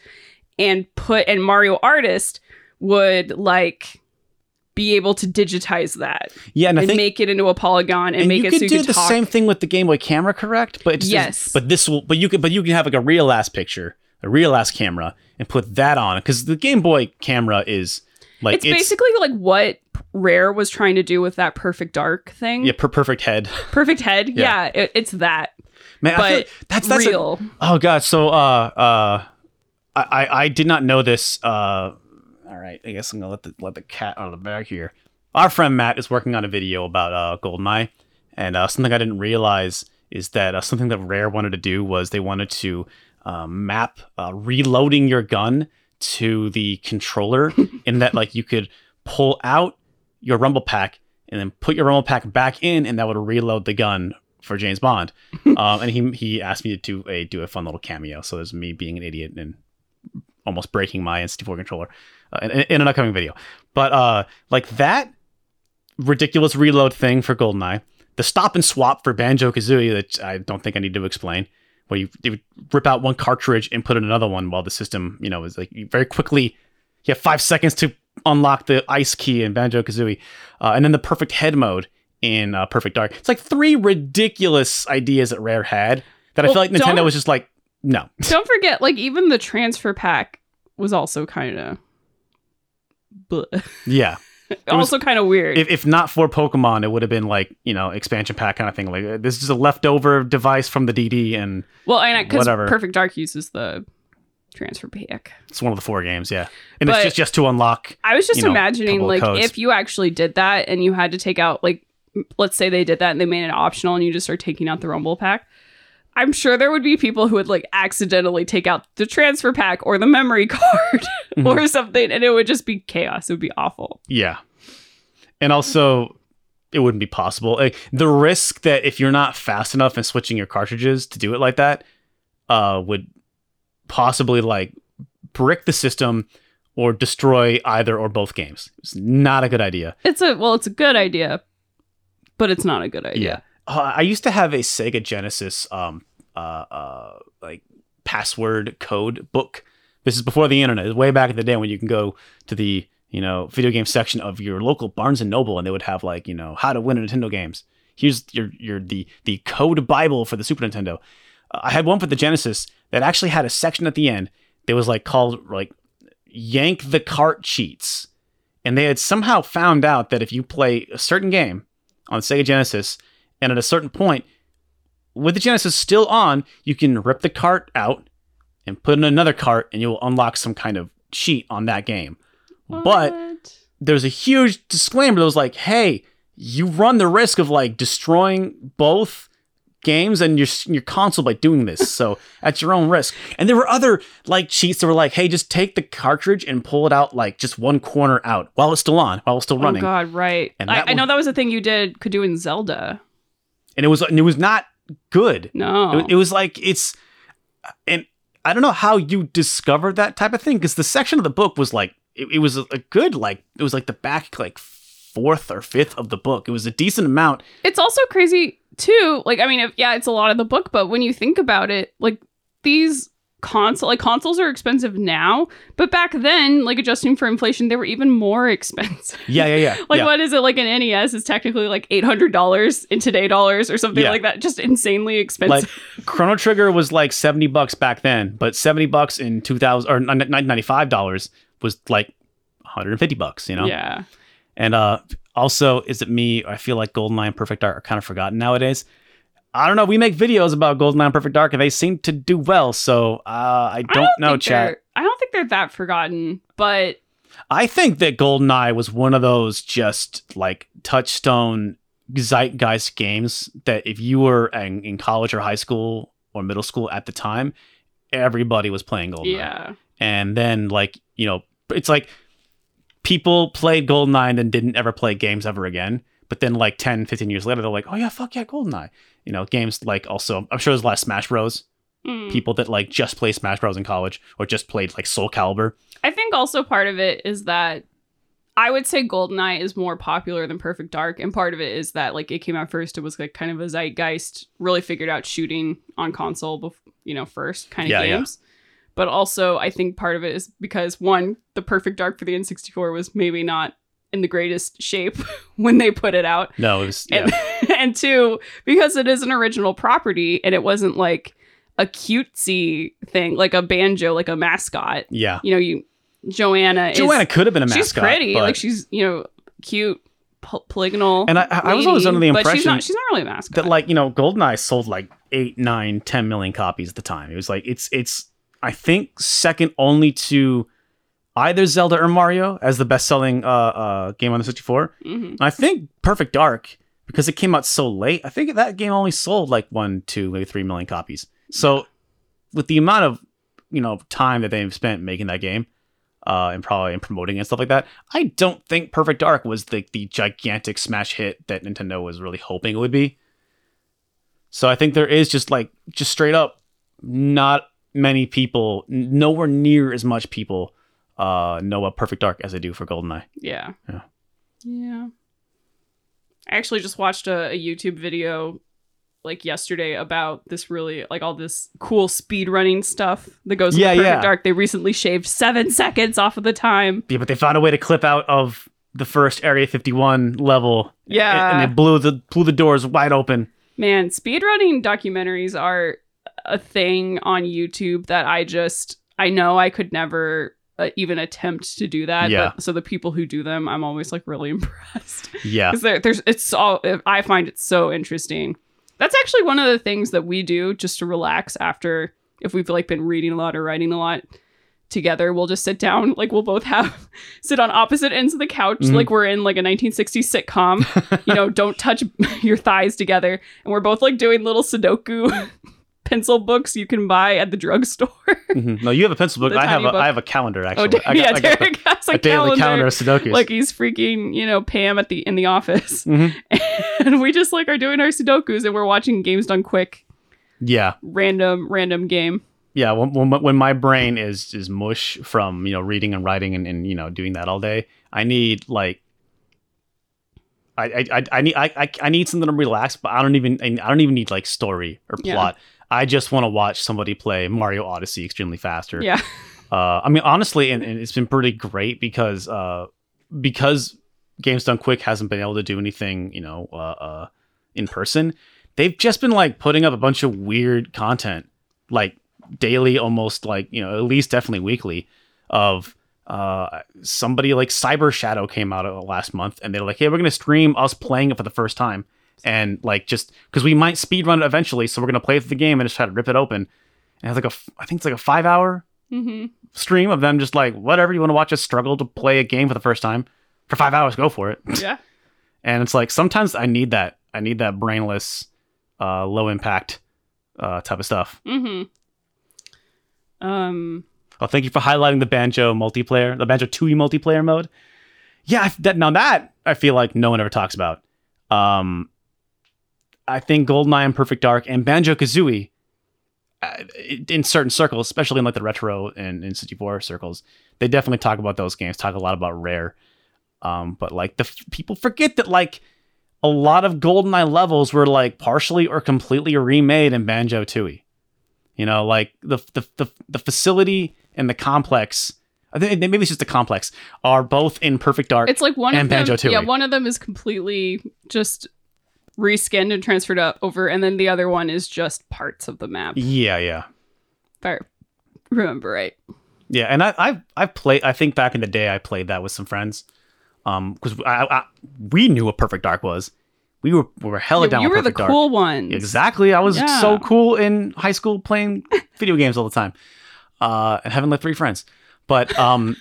and put and mario artist would like be able to digitize that yeah, and I and think make it into a polygon and, and make you it could so you do could the talk. same thing with the Game Boy camera, correct? But Yes. but this will but you could but you can have like a real ass picture, a real ass camera, and put that on because the Game Boy camera is like it's, basically like what rare was trying to do with that perfect dark thing yeah per perfect head. perfect head Yeah. yeah, it, it's that Man, but feel, that's that's a, real Oh god, so uh uh I I, I did not know this uh all right, I guess I'm gonna let the let the cat out of the bag here. Our friend Matt is working on a video about uh Goldeneye, and uh, something I didn't realize is that uh, something that Rare wanted to do was they wanted to uh, map uh, reloading your gun to the controller, in that like you could pull out your rumble pack and then put your rumble pack back in, and that would reload the gun for James Bond. um, and he he asked me to do a do a fun little cameo. So there's me being an idiot and almost breaking my N64 controller uh, in, in an upcoming video. But uh, like that ridiculous reload thing for GoldenEye, the stop and swap for Banjo Kazooie that I don't think I need to explain. Where you, you rip out one cartridge and put in another one while the system, you know, is like very quickly You have five seconds to unlock the ice key in Banjo Kazooie, uh, and then the perfect head mode in uh, Perfect Dark. It's like three ridiculous ideas that Rare had that I feel like Nintendo was just like, no. Don't forget, like even the transfer pack was also kind of, Yeah. also kind of weird. If, if not for Pokemon, it would have been like you know expansion pack kind of thing. Like uh, this is a leftover device from the DD, and well, and because. Perfect Dark uses the transfer pack. it's one of the four games. Yeah, and But- it's just just to unlock. I was just you know, imagining like codes. if you actually did that and you had to take out like let's say they did that and they made it optional and you just start taking out the rumble pack. I'm sure there would be people who would like accidentally take out the transfer pack or the memory card Mhm. or something and it would just be chaos. It would be awful. Yeah, and also it wouldn't be possible. Like, the risk that if you're not fast enough in switching your cartridges to do it like that, uh, would possibly like brick the system or destroy either or both games. It's not a good idea. It's a well, it's a good idea, but it's not a good idea. Uh, I used to have a Sega Genesis um uh uh like password code book. This is before the internet. It's way back in the day when you can go to the you know video game section of your local Barnes and Noble and they would have like you know how to win Nintendo games. Here's your your the the code Bible for the Super Nintendo. I had one for the Genesis that actually had a section at the end that was like called like yank the cart cheats. And they had somehow found out that if you play a certain game on Sega Genesis and at a certain point, with the Genesis still on, you can rip the cart out and put in another cart and you'll unlock some kind of cheat on that game. But What? there's a huge disclaimer that was like, hey, you run the risk of like destroying both games and your your console by doing this. So at your own risk. And there were other like cheats that were like, hey, just take the cartridge and pull it out like just one corner out while it's still on, while it's still oh, running Oh god, right. And I, I know that was a thing you did could do in Zelda. And it was and it was not good. No. It, it was like it's, and I don't know how you discovered that type of thing because the section of the book was like it, it was a, a good like it was like the back like fourth or fifth of the book. It was a decent amount. it's also crazy too. Like, I mean, if, yeah, it's a lot of the book, but when you think about it, like these console, like consoles are expensive now, but back then, like adjusting for inflation, they were even more expensive. Yeah, yeah, yeah. like, yeah. what is it? Like an NES is technically like eight hundred dollars in today dollars or something Yeah. like that. Just insanely expensive Like. Chrono Trigger was like seventy bucks back then, but seventy bucks in two thousand or ninety five dollars was like one hundred and fifty bucks. You know. Yeah. And uh, also, is it me? I feel like GoldenEye and Perfect Dark are kind of forgotten nowadays. I don't know. We make videos about GoldenEye and Perfect Dark, and they seem to do well. So uh, I don't, know, think chat. they're- I don't think they're that forgotten, but I think that GoldenEye was one of those just like touchstone zeitgeist games that if you were in, in college or high school or middle school at the time, everybody was playing GoldenEye. yeah. And then like, you know, it's like people played GoldenEye and didn't ever play games ever again. But then like 10, 15 years later, they're like, oh yeah, fuck yeah, GoldenEye. You know, games like also, I'm sure there's a lot of Smash Bros. Mm. People that like just play Smash Bros in college or just played like Soul Calibur. I think also part of it is that I would say Goldeneye is more popular than Perfect Dark, and part of it is that like it came out first. It was like kind of a zeitgeist, really figured out shooting on console, bef- you know, first kind of Yeah, yeah. But also, I think part of it is because one, the Perfect Dark for the N64 was maybe not in the greatest shape when they put it out, No, it was, yeah. and, and two, because it is an original property and it wasn't like a cutesy thing, like a banjo, like a mascot yeah. you know, you Joanna. is- Joanna could have been a mascot. she's pretty, but- like she's you know cute, pol- polygonal. and I, I was always under the but she's impression not. She's not really a mascot. that like you know goldeneye sold like 8 9 10 million copies at the time it was like it's it's i think second only to either zelda or mario as the best-selling uh, uh, game on the 64 Mhm. i think perfect dark because it came out so late i think that game only sold like 1 2 maybe 3 million copies so with the amount of you know time that they've spent making that game uh, and probably in promoting and stuff like that. I don't think Perfect Dark was the the gigantic smash hit that Nintendo was really hoping it would be. So I think there is just like just straight up not many people, n- nowhere near as much people uh, know about Perfect Dark as they do for GoldenEye. Yeah. Yeah. Yeah. I actually just watched a, a YouTube video like yesterday about this really like all this cool speed running stuff that goes Yeah, Perfect yeah. Dark. They recently shaved seven seconds off of the time. Yeah, but they found a way to clip out of the first Area 51 level. Yeah. and, and they blew the blew the doors wide open. Man, speedrunning documentaries are a thing on YouTube that I just I know I could never uh, even attempt to do that. Yeah. But, so the people who do them, I'm always like really impressed Yeah, because there's it's all I find it so interesting. That's actually one of the things that we do just to relax after if we've like been reading a lot or writing a lot together. We'll just sit down, like we'll both have sit on opposite ends of the couch, Mhm. like we're in like a 1960s sitcom. you know, don't touch your thighs together, and we're both like doing little Sudoku pencil books you can buy at the drugstore. Mhm. No, you have a pencil book. I have a book. I have a calendar oh, actually. da- I got, yeah, I got the- Derek has a, a daily calendar of Sudokus. like he's freaking, you know, Pam at the in the office. Mhm. And we just like are doing our Sudokus and we're watching games done quick, Yeah, random, random game. yeah. When, when when my brain is is mush from you know reading and writing and, and you know doing that all day, I need like. I, I, I- need I, I need something to relax, but I don't even I don't even need like story or Yeah. I just want to watch somebody play Mario Odyssey extremely faster. Yeah. Uh, I mean, honestly, and, and it's been pretty great because uh, because Games Done Quick hasn't been able to do anything, you know, uh, uh, in person. They've just been like putting up a bunch of weird content, like daily, almost like you know, at least definitely weekly, of uh, somebody like Cyber Shadow came out uh, last month, and they're like, hey, we're gonna stream us playing it for the first time, and like just because we might speed run it eventually, so we're gonna play through the game and just try to rip it open. And it's like a, I think it's like a five hour hmm stream of them just like whatever you want to watch us struggle to play a game for the first time for five hours go for it Yeah. and it's like sometimes i need that i need that brainless uh low impact uh type of stuff hmm Um. oh thank you for highlighting the banjo multiplayer the banjo tooie multiplayer mode yeah that now that i feel like no one ever talks about um i think goldeneye and perfect dark and banjo kazooie uh, in certain circles, especially in like the retro and N64 circles, they definitely talk about those games, talk a lot about Rare. Um, but like the f- people forget that like a lot of GoldenEye levels were like partially or completely remade in Banjo Tooie. You know, like the the the, the facility and the complex. I think maybe it's just the complex are both in Perfect Dark. It's like one And of them. Banjo-Tooie. Yeah, one of them is completely just reskinned and transferred up over, and then the other one is just parts of the map. yeah, yeah. If I remember right. Yeah, and I I've I've played. I think back in the day, I played that with some friends, um, because I, I we knew what Perfect Dark was. We were we were hella Yeah, down you with were the Perfect cool Dark. ones. Exactly, I was Yeah. so cool in high school playing video games all the time, uh, and having like three friends. But um,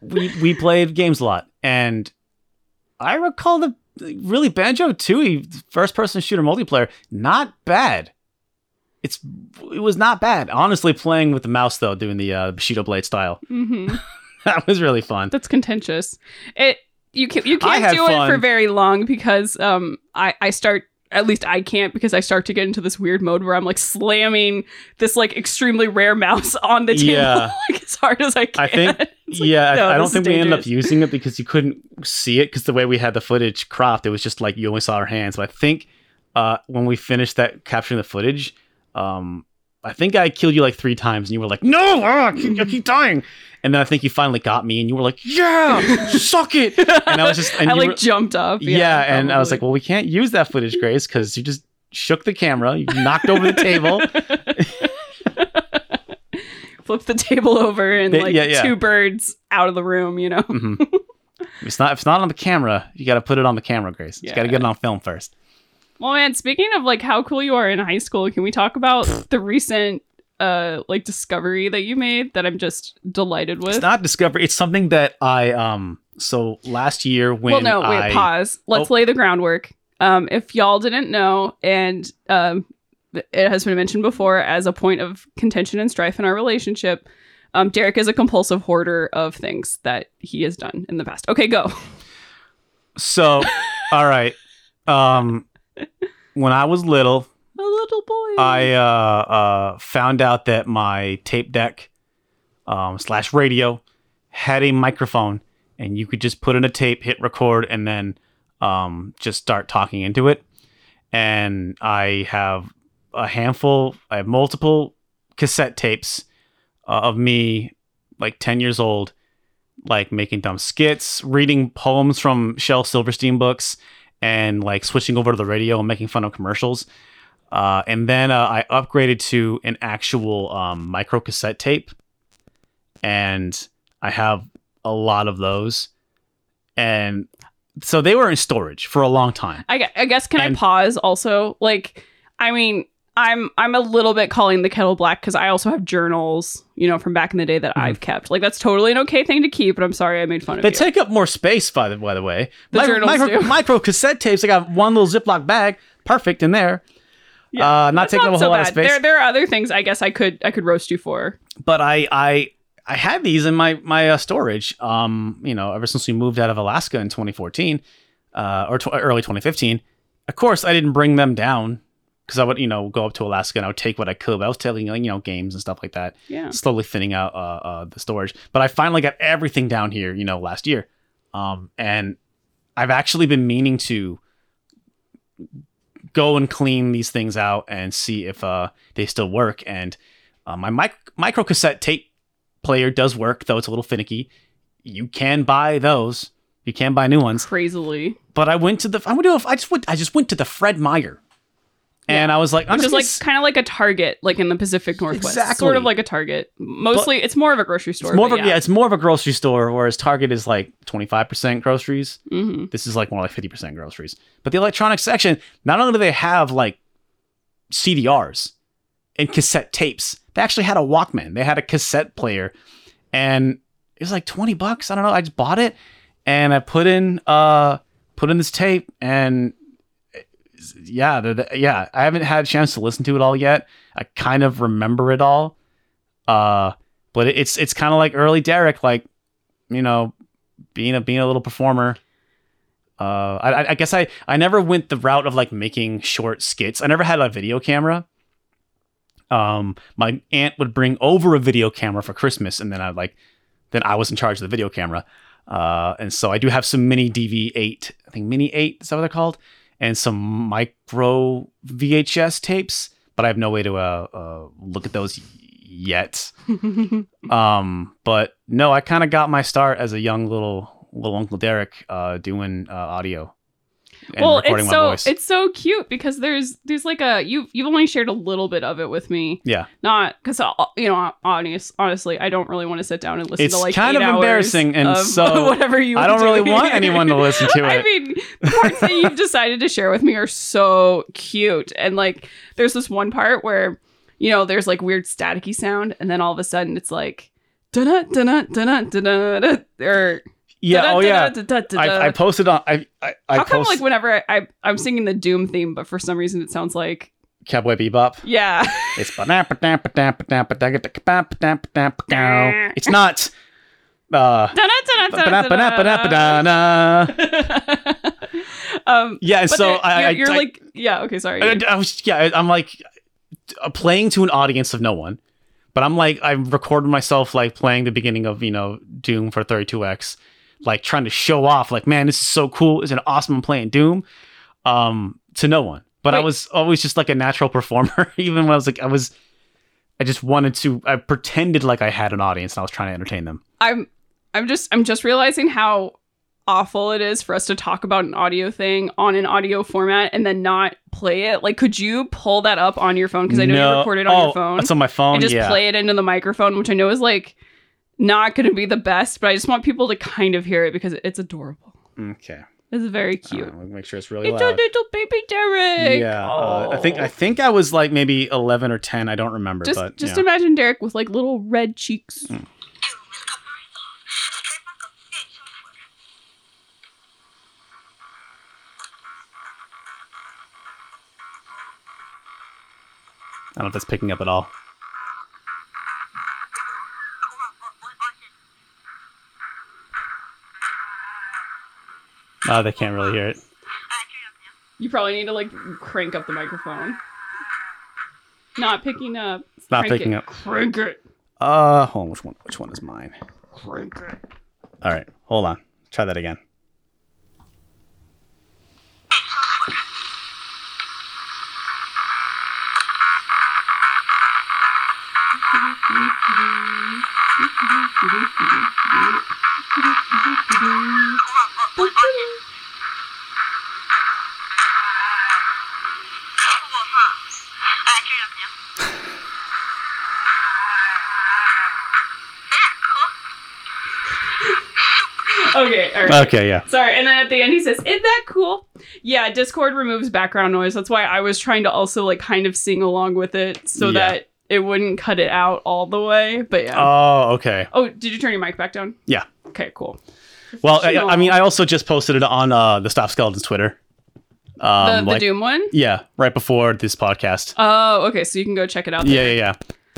we we played games a lot, and I recall the really Banjo Tooie first person shooter multiplayer not bad. It's it was not bad. Honestly, playing with the mouse though, doing the uh, Bushido blade style, hmm that was really fun. That's contentious. It you can you can't do it for very long because um I I start at least I can't because I start to get into this weird mode where I'm like slamming this like extremely rare mouse on the table Yeah. like as hard as I can. I think, like, yeah, no, I, I don't think we ended up using it because you couldn't see it because the way we had the footage cropped, it was just like you only saw our hands. But I think uh, when we finished that capturing the footage, um, I think I killed you like three times, and you were like, "No, ah, I keep, I keep dying." And then I think you finally got me, and you were like, "Yeah, suck it." And I was just, and I you like were- jumped up. yeah, and I was like, "Well, we can't use that footage, Grace, because you just shook the camera, you knocked over the table." flip the table over and They- like yeah, yeah. two birds out of the room, you know. hmm If it's not if it's not on the camera, you got to put it on the camera, Grace. You got to get it on film first. Well, man, speaking of like how cool you are in high school, can we talk about the recent uh like discovery that you made that I'm just delighted with? It's not discovery. It's something that I um. So last year when well, no, wait, I, pause. Let's Oh. lay the groundwork. Um, if y'all didn't know, and um, it has been mentioned before as a point of contention and strife in our relationship, um, Derek is a compulsive hoarder of things that he has done in the past. Okay, go. So, all right. Um, when I was little, A little boy. I uh, uh found out that my tape deck um slash radio had a microphone, and you could just put in a tape, hit record, and then um just start talking into it. and I have a handful. I have multiple cassette tapes uh, of me, like ten years old, like making dumb skits, reading poems from Shel Silverstein books, and like switching over to the radio and making fun of commercials. Uh, and then uh, I upgraded to an actual um, micro cassette tape, and I have a lot of those. And so they were in storage for a long time. I, I guess can And- I pause also? Like, I mean, I'm I'm a little bit calling the kettle black because I also have journals, you know, from back in the day that Mhm. I've kept. Like, that's totally an okay thing to keep. But I'm sorry I made fun of They you. take up more space, by the, by the way. The Micro- journals micro, do. micro cassette tapes. I got one little Ziploc bag, perfect in there. Yeah, uh, not taking up a so whole lot of space. There there are other things I guess I could I could roast you for. but I I I had these in my my uh, storage. Um, you know, ever since we moved out of Alaska in 2014, uh, or tw- early 2015. Of course, I didn't bring them down because I would you know go up to Alaska and I would take what I could. But I was taking you know games and stuff like that. Yeah. Slowly thinning out uh, uh the storage. But I finally got everything down here. You know, last year. Um, and I've actually been meaning to go and clean these things out and see if uh they still work and uh, my mic- micro cassette tape player does work though it's a little finicky you can buy those you can buy new ones Crazily. but i went to the i went to a, i just went i just went to the fred meyer and i was like i'm Which just is like kind of like a Target, like in the Pacific Northwest. Exactly. Sort of like a Target. Mostly, it's more of a grocery store. it's more of but a, yeah. it's more of a grocery store whereas target is like 25% groceries hmm This is like more like 50% groceries. But the electronics section, not only do they have like CDRs and cassette tapes, they actually had a Walkman. They had a cassette player. And it was like 20 bucks. I don't know. I just bought it and I put in uh put in this tape and yeah, the, the- yeah, I haven't had a chance to listen to it all yet. I kind of remember it all. Uh but it, it's it's kind of like early Derek like you know, being a being a little performer. Uh, I, I guess I I never went the route of like making short skits. I never had a video camera. Um, my aunt would bring over a video camera for Christmas, and then I like, then I was in charge of the video camera. Uh, and so I do have some mini DV8, I think mini eight is that what they're called, and some micro VHS tapes. But I have no way to uh, uh look at those yet. Um, but no, I kind of got my start as a young little little Uncle Derek, uh, doing uh, audio well, it's so voice. it's so cute because there's there's like a you you've only shared a little bit of it with me. yeah, Not because uh, uh, you know, honest, honestly, I don't really want to sit down and listen It's to like kind of embarrassing, and of so whatever you. I don't really want anyone to listen to it. I mean, the parts that you've decided to share with me are so cute, and like, there's this one part where you know there's like weird staticky sound, and then all of a sudden it's like. Da-da, da-da, da-da, da-da, da, or yeah, oh yeah. I, I posted on I I, I How come post like whenever I, I I'm singing the Doom theme, but for some reason it sounds like Cowboy Bebop. yeah. It's it's not. Uh, um, yeah, and so I, you're, I, you're I- like yeah okay sorry. I, I was yeah I'm like uh, playing to an audience of no one, but I'm like I recorded myself like playing the beginning of you know Doom for 32x, like trying to show off like man this is so cool it's an awesome I'm playing Doom, um to no one. But I was always just like a natural performer even when I was like I was. I just wanted to. I pretended like I had an audience and I was trying to entertain them. I'm I'm just I'm just realizing how awful it is for us to talk about an audio thing on an audio format and then not play it. Like, could you pull that up on your phone? Because I know you recorded on oh, your phone. It's on my phone. and just yeah. play it into the microphone, which I know is like not going to be the best, but I just want people to kind of hear it because it's adorable. Okay. It's very cute. Uh, me make sure it's really it's a little baby Derek. Yeah, uh, I think I think I was like maybe eleven or ten. I don't remember, just but just yeah. imagine Derek with like little red cheeks. Mm. I don't know if that's picking up at all. Oh, they can't really hear it. You probably need to like crank up the microphone. Not picking up. It's not crank picking it. up. Crank it. Uh, hold on. Which one? Which one is mine? Crank it. All right, hold on. Try that again. Okay, all right. Okay, yeah. Sorry, and then at the end he says, "Isn't that cool?" Yeah, Discord removes background noise. That's why I was trying to also like kind of sing along with it so Yeah. that it wouldn't cut it out all the way. But yeah. Oh, okay. oh, did you turn your mic back down? Yeah. Okay, cool. Well, I, I mean, I also just posted it on uh, the Stop Skeletons Twitter. The, Um, the like, Doom one. yeah, right before this podcast. Oh, okay. So you can go check it out. Yeah, yeah,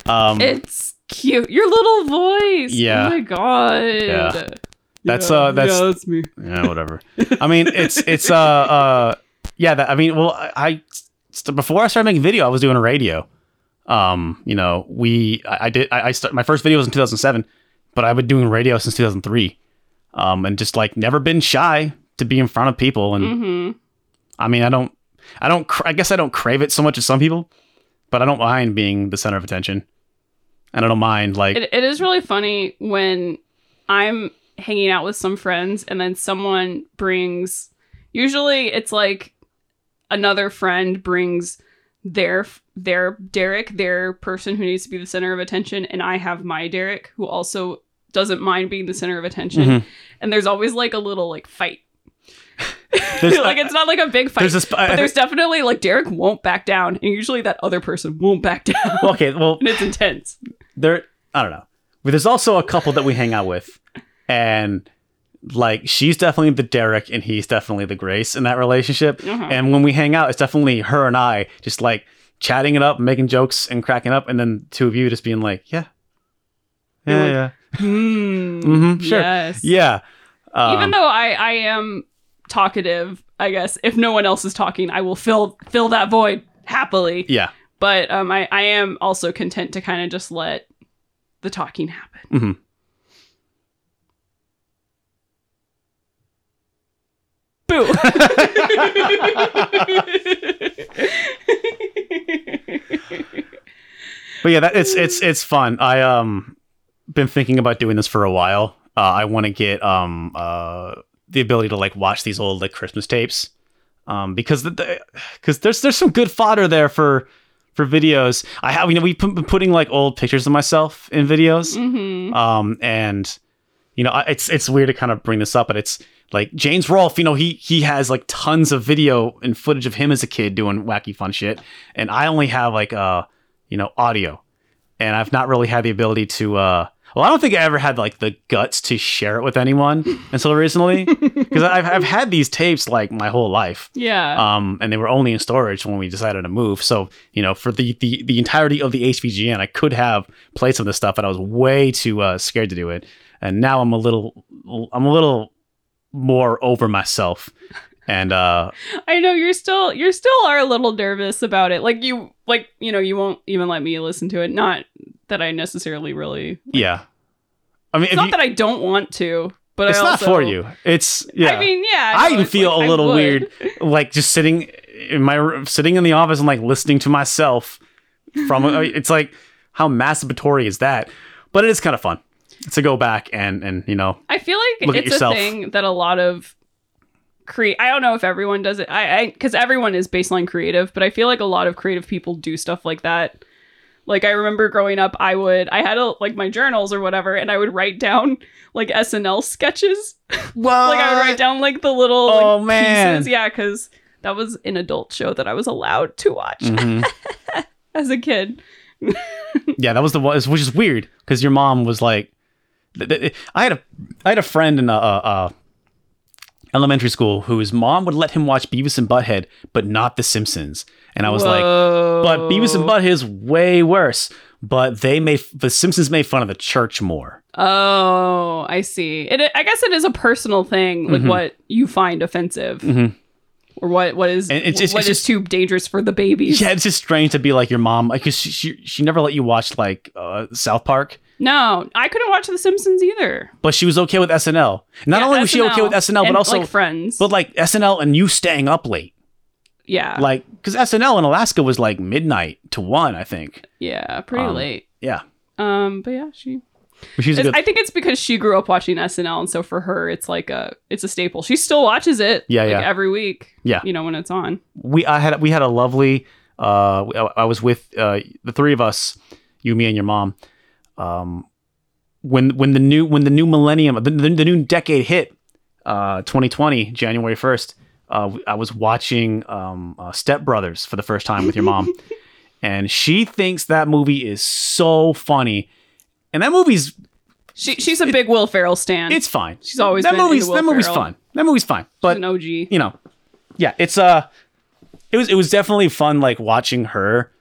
yeah. Um, It's cute. Your little voice. Yeah. Oh my god. Yeah. That's, Yeah, uh, that's- yeah, that's me. yeah, whatever. I mean, it's it's uh uh yeah. That I mean, well, I, I before I started making video, I was doing a radio. Um, you know, we I, I did I, I start my first video was in 2007, but I've been doing radio since 2003. Um, and just like never been shy to be in front of people. And hmm I mean, I don't I don't cr- I guess I don't crave it so much as some people, but I don't mind being the center of attention. And I don't mind like It, it is really funny when I'm hanging out with some friends and then someone brings. Usually, it's like another friend brings their their Derek, their person who needs to be the center of attention, and I have my Derek who also doesn't mind being the center of attention. Mhm. And there's always like a little like fight. Like it's not like a big fight. there's this but there's definitely like Derek won't back down, and usually that other person won't back down, okay, well, and it's intense. there I don't know. But there's also a couple that we hang out with and like she's definitely the Derek and he's definitely the Grace in that relationship. Uh-huh. And when we hang out, it's definitely her and I just like chatting it up, making jokes and cracking up, and then two of you just being like, Yeah. Yeah, like, yeah. Hmm. Mhm, sure. Yes. Yeah. Um, Even though I I am talkative, I guess if no one else is talking, I will fill fill that void happily. Yeah. But um, I I am also content to kind of just let the talking happen. Mhm. Boo. But yeah, that it's it's it's fun. I um been thinking about doing this for a while. Uh, I want to get um uh the ability to like watch these old like Christmas tapes, um because the because there's there's some good fodder there for for videos. I have you know we put, been putting like old pictures of myself in videos, hmm um and you know I- it's it's weird to kind of bring this up, but it's like James Rolfe. You know he he has like tons of video and footage of him as a kid doing wacky fun shit, and I only have like uh you know audio and I've not really had the ability to. uh Well, I don't think I ever had like the guts to share it with anyone until recently, because I've I've had these tapes like my whole life, Yeah. um, and they were only in storage when we decided to move. So you know, for the the the entirety of the HVGN, I could have played some of this stuff, but I was way too uh, scared to do it. And now I'm a little I'm a little more over myself, and uh, I know you're still you're still are a little nervous about it. Like you like you know you won't even let me listen to it. Not that I necessarily really. yeah. I mean, It's not you- that I don't want to, but it's I not also, for you. It's yeah. I mean, yeah. I no, even feel like, a I little weird, like just sitting in my sitting in the office and like listening to myself from. it's like how masturbatory is that? But it is kind of fun to go back and and you know I feel like Look at it's yourself. a thing that a lot of create. I don't know if everyone does it. I I because everyone is baseline creative, but I feel like a lot of creative people do stuff like that. Like I remember growing up, I would I had a, like my journals or whatever, and I would write down like SNL sketches. well, like I would write down like the little like, Oh, man. pieces. Yeah, because that was an adult show that I was allowed to watch Mhm. as a kid. yeah, that was the one, which is weird because your mom was like, th- th- I had a I had a friend in a, a, a elementary school whose mom would let him watch Beavis and Butthead, but not The Simpsons, and I was like. But Beavis and Butthead is way worse. But they made the Simpsons made fun of the church more. Oh, I see. It. I guess it is a personal thing, like Mhm. what you find offensive, Mhm. or what what is And it's just- what it's is just- too dangerous for the babies. Yeah, it's just strange to be like your mom, like 'cause she, she she never let you watch like uh, South Park, No, I couldn't watch The Simpsons either. but she was okay with SNL. Not Yeah, only was she okay with SNL, and, but also like Friends. but like SNL and you staying up late, yeah, like because SNL in Alaska was like midnight to one, I think. yeah, pretty um, late. Yeah, Um, but yeah, she But she's good. I think it's because she grew up watching SNL, and so for her, it's like a it's a staple. She still watches it, Yeah, like, yeah. every week. Yeah. you know when it's on. we I had we had a lovely. Uh, I, I was with uh the three of us, you, me, and your mom. Um, when when the new when the new millennium the, the, the new decade hit, uh, 2020 January 1st. Uh, I was watching um uh, Step Brothers for the first time with your mom, and she thinks that movie is so funny, and that movie's She she's a big Will Ferrell stan. it's fine. She's always that movie's that movie's Ferrell. fun. That movie's fine, but an OG. you know, yeah, it's uh, it was it was definitely fun like watching her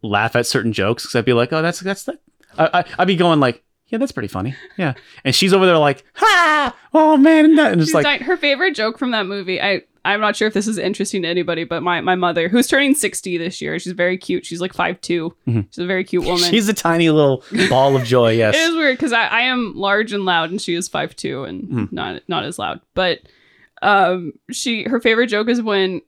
laugh at certain jokes because I'd be like, oh, that's that's that. I, I I'd be going like, yeah, that's pretty funny, yeah, and she's over there like, ha, oh man, and, that, and just She's like, dying- her favorite joke from that movie. I I'm not sure if this is interesting to anybody, but my my mother, who's turning 60 this year, she's very cute. She's like 5'2". She's a very cute woman. Mm-hmm. she's a tiny little ball of joy, yes. It is weird because I, I am large and loud, and she is five two and Hmm. not not as loud. But um, she her favorite joke is when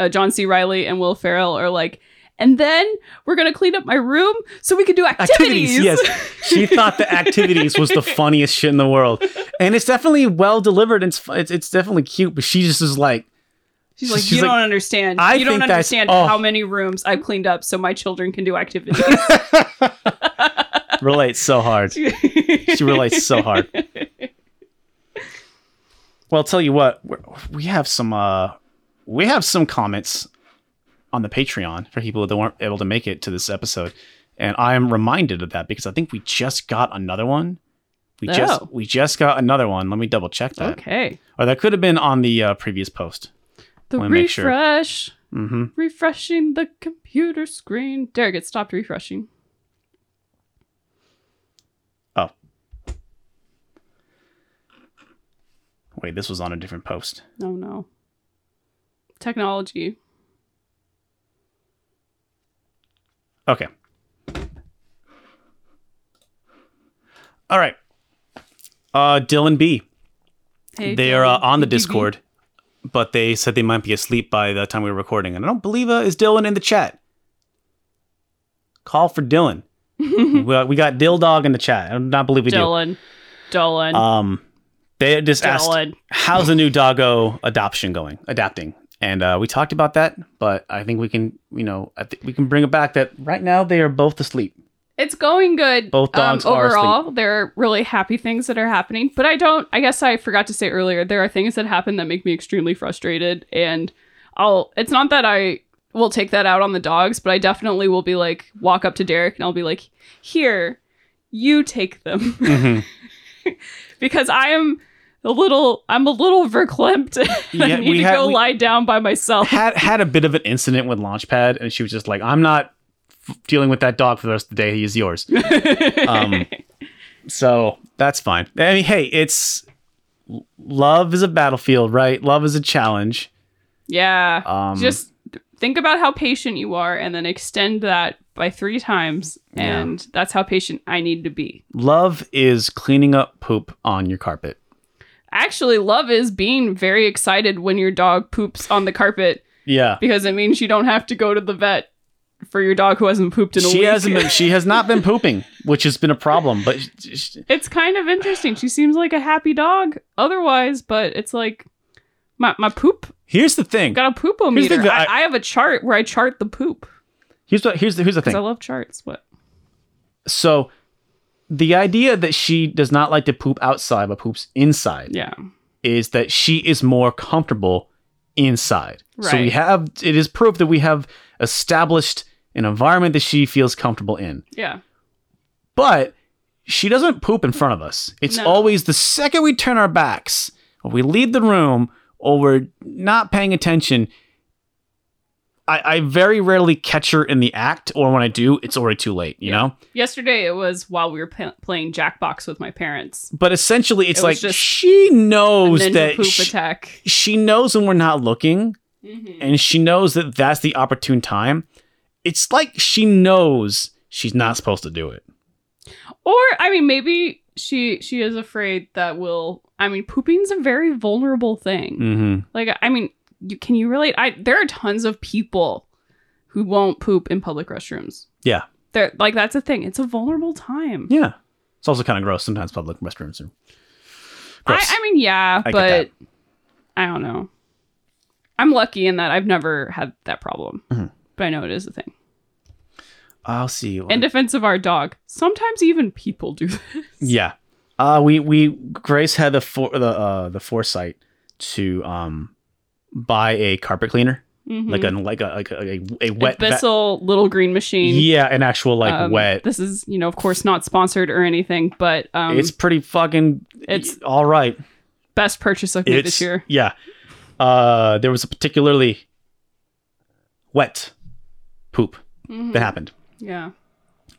uh, John C. Reilly and Will Ferrell are like, and then we're gonna clean up my room so we can do activities. activities. Yes, she thought the activities was the funniest shit in the world, and it's definitely well delivered. And it's it's, it's definitely cute, but she just is like, She's like, She's you like, don't understand. "I you don't understand oh." how many rooms I've cleaned up so my children can do activities. relates so hard. She relates so hard. Well, I'll tell you what, we have some uh, we have some comments on the Patreon for people that weren't able to make it to this episode, and I am reminded of that because I think we just got another one. We just Oh. we just got another one. Let me double check that. okay. Or that could have been on the uh, previous post. The Wanna sure. refresh. Mm-hmm. Refreshing the computer screen. Derek, it stopped refreshing. Oh. Wait, this was on a different post. Oh no. Technology. Okay. All right. Uh, Dylan B. Hey, they are uh, on the Discord, but they said they might be asleep by the time we were recording, and I don't believe uh, is Dylan in the chat. Call for Dylan. we, got, we got Dill Dog in the chat. I do not believe we Dylan. Dylan. do. Um, they just asked, Dylan. "How's the new doggo adoption going? Adapting?" And uh, we talked about that, but I think we can, you know, I think we can bring it back. That right now they are both asleep. It's going good. Both dogs um, are overall. There are really happy things that are happening, but I don't. I guess I forgot to say earlier. There are things that happen that make me extremely frustrated, and I'll. It's not that I will take that out on the dogs, but I definitely will be like walk up to Derek and I'll be like, "Here, you take them," Mhm. because I am a little. I'm a little verklempt. and I need we to had- go we- lie down by myself. had had a bit of an incident with Launchpad, and she was just like, "I'm not f- dealing with that dog for the rest of the day. He is yours." um, so that's fine. I mean, hey, it's love is a battlefield, right? Love is a challenge. Yeah. Um, Just think about how patient you are and then extend that by three times. Yeah. And that's how patient I need to be. love is cleaning up poop on your carpet. Actually, love is being very excited when your dog poops on the carpet Yeah. because it means you don't have to go to the vet for your dog who hasn't pooped in a week. She week. hasn't been. She has not been pooping, which has been a problem. But it's kind of interesting. She seems like a happy dog otherwise, but it's like my, my poop here's the thing. got a poopometer. I, I have a chart where I chart the poop Here's what. Here's the. Here's the because I love charts. What? So, the idea that she does not like to poop outside but poops inside Yeah. is that she is more comfortable inside. So we have it is proof that we have established an environment that she feels comfortable in. Yeah. But she doesn't poop in front of us. It's No. always the second we turn our backs, or we leave the room, or we're not paying attention. I, I very rarely catch her in the act, or when I do, it's already too late, you Yeah. know? Yesterday it was while we were pa- playing Jackbox with my parents. But essentially, it's It like she knows that poop sh- attack. she knows when we're not looking, and she knows that that's the opportune time. It's like she knows she's not supposed to do it. Or I mean, maybe she she is afraid that will. I mean, pooping's a very vulnerable thing. Mm-hmm. Like, I mean, you, can you relate? I there are tons of people who won't poop in public restrooms. Yeah. They're like that's a thing. It's a vulnerable time. Yeah. It's also kind of gross. Sometimes public restrooms are I, gross. I mean, yeah, I but. I don't know. I'm lucky in that I've never had that problem, Mhm. but I know it is a thing. I'll see. you. In defense of our dog, sometimes even people do this. Yeah. Uh, we we Grace had the for the uh the foresight to um buy a carpet cleaner like a like a like a, a, a wet va- Bissell little green machine. yeah an actual like Um, wet. This is, you know, of course, not sponsored or anything, but um, it's pretty fucking. it's- all right. best purchase I've made this year. yeah. Uh, there was a particularly wet poop Mhm. that happened. Yeah.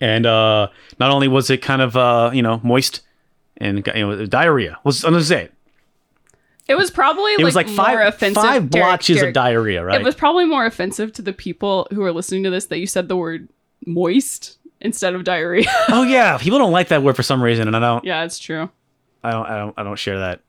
and uh, not only was it kind of uh, you know moist and you know diarrhea was I'm gonna say it. It was probably It like, was like more five offensive. five Derek, blotches Derek, of diarrhea, right? It was probably more offensive to the people who are listening to this that you said the word moist instead of diarrhea. oh yeah, people don't like that word for some reason, and I don't, yeah, it's true. I don't, I don't, I don't share that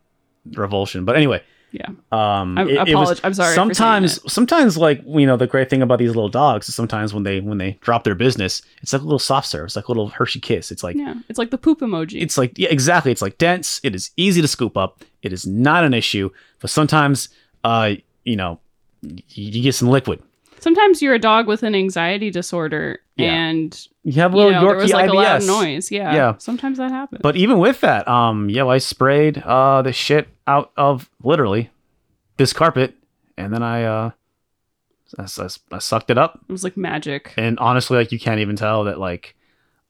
revulsion. But anyway, Yeah. um, I- it- it was- I'm sorry Sometimes, sometimes, like you know, the great thing about these little dogs is sometimes when they when they drop their business, it's like a little soft serve. It's like a little Hershey kiss. It's like Yeah. It's like the poop emoji. it's like yeah, exactly. It's like dense. It is easy to scoop up. It is not an issue. But sometimes, uh, you know, you get some liquid. Sometimes you're a dog with an anxiety disorder Yeah. and You have a you little know, there Yorkie was like IBS. a loud noise. Yeah. Yeah. Sometimes that happens. But even with that, um, yo, I sprayed uh the shit out of literally this carpet, and then I uh, I, I, I sucked it up, it was like magic. and honestly, like you can't even tell that like,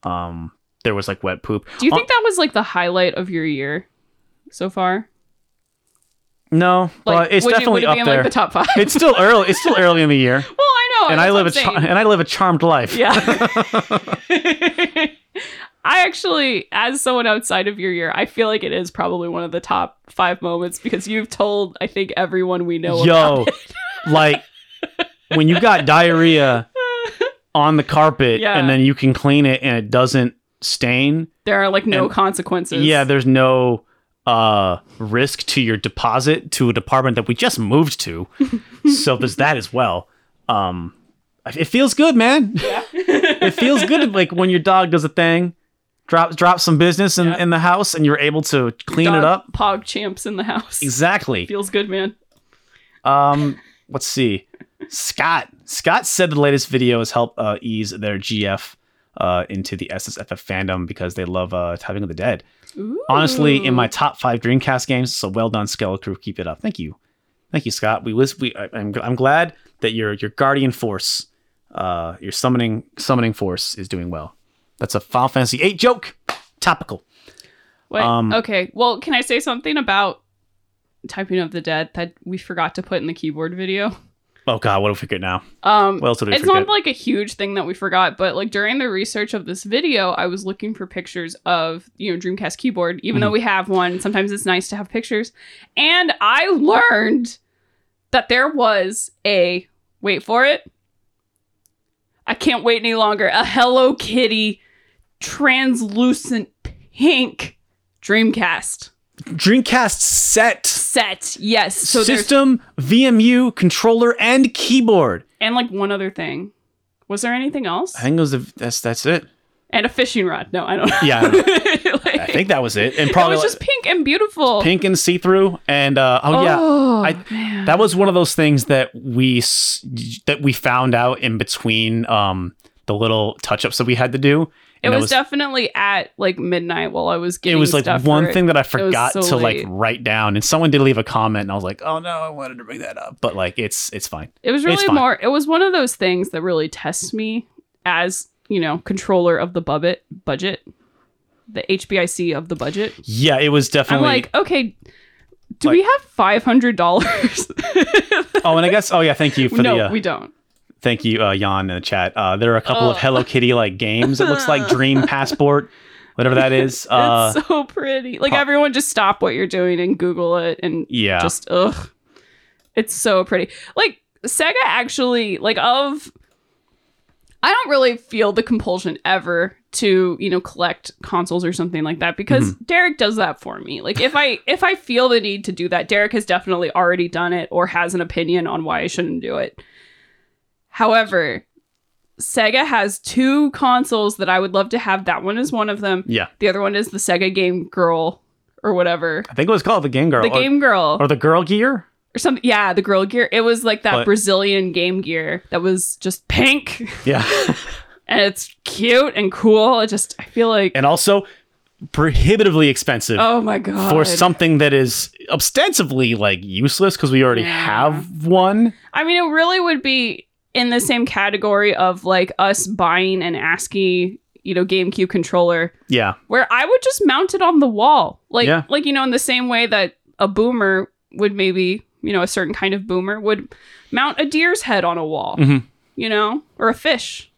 um, there was like wet poop. Do you Uh, think that was like the highlight of your year so far? No, Like, but it's you- definitely it up in, there. like the top five. it's still early. It's still early in the year, well, I know, and I live a and I live a charmed life. Yeah. I actually, as someone outside of your year, I feel like it is probably one of the top five moments because you've told, I think, everyone we know Yo, like when you got diarrhea on the carpet, Yeah. and then you can clean it and it doesn't stain. There are like no And- consequences. Yeah, there's no uh risk to your deposit to a department that we just moved to. so there's that as well. Um it feels good, man. Yeah. it feels good like when your dog does a thing, drops drops some business in, Yeah. in the house and you're able to clean it up. Pog champs in the house. Exactly. Feels good, man. Um let's see. Scott. Scott said the latest video has helped uh, ease their GF uh, into the SSFF fandom because they love uh, Typing of the Dead. Honestly in my top five Dreamcast games. So well done, Skeletal Crew. Keep it up. Thank you, thank you, Scott. We was we. I, I'm I'm glad that your your guardian force, uh, your summoning summoning force is doing well. That's a Final Fantasy VIII joke. Topical. Wait, Um, okay. Well, can I say something about typing of the dead that we forgot to put in the keyboard video? Oh God, what do we forget now? Um, What else did we it's forget? not like a huge thing that we forgot, but like during the research of this video, I was looking for pictures of you know Dreamcast keyboard. Even Mm-hmm. though we have one, sometimes it's nice to have pictures. And I learned that there was a wait for it. I can't wait any longer. A Hello Kitty translucent pink Dreamcast Dreamcast set, set. Yes. So system, VMU, controller, and keyboard. and like one other thing. Was there anything else? I think it was the, that's that's it. and a fishing rod. No, I don't know. Yeah, I Like, I think that was it. And probably it was just pink and beautiful. pink and see through. And uh, oh yeah, Oh, I- man. that was one of those things that we that we found out in between um the little touch ups that we had to do. It And was, definitely at like midnight while I was getting. it was like one for it. thing that I forgot so to like write down, and someone did leave a comment, and I was like, oh no, I wanted to bring that up, but like it's it's fine. It was really more. It was one of those things that really tests me as you know controller of the budget. Budget, the HBIC of the budget. Yeah, it was definitely. I'm like, okay, do Like- we have five hundred dollars? oh, and I guess oh yeah, thank you for no, the uh, we don't. Thank you uh, Jan in the chat. Uh, there are a couple of Oh. Hello Kitty like games. It looks like Dream Passport, whatever that is. Uh, it's so pretty. Like everyone, just stop what you're doing and Google it and yeah, just ugh it's so pretty like sega actually like of i don't really feel the compulsion ever to you know collect consoles or something like that because Mm-hmm. derek does that for me like if i if i feel the need to do that derek has definitely already done it or has an opinion on why i shouldn't do it however Sega has two consoles that I would love to have. That one is one of them. Yeah. The other one is the Sega Game Girl or whatever. I think it was called the Game Girl. The or, Game Girl or the Girl Gear. or something. Yeah, the Girl Gear. It was like that But- Brazilian Game Gear that was just pink Yeah. and it's cute and cool. It just I feel like and also prohibitively expensive oh my god for something that is ostensibly like useless because we already Yeah. have one. I mean, it really would be in the same category of like us buying an ASCII, you know, GameCube controller, Yeah. where I would just mount it on the wall, like Yeah. like you know, in the same way that a boomer would maybe, you know, a certain kind of boomer would mount a deer's head on a wall, Mhm. you know, or a fish.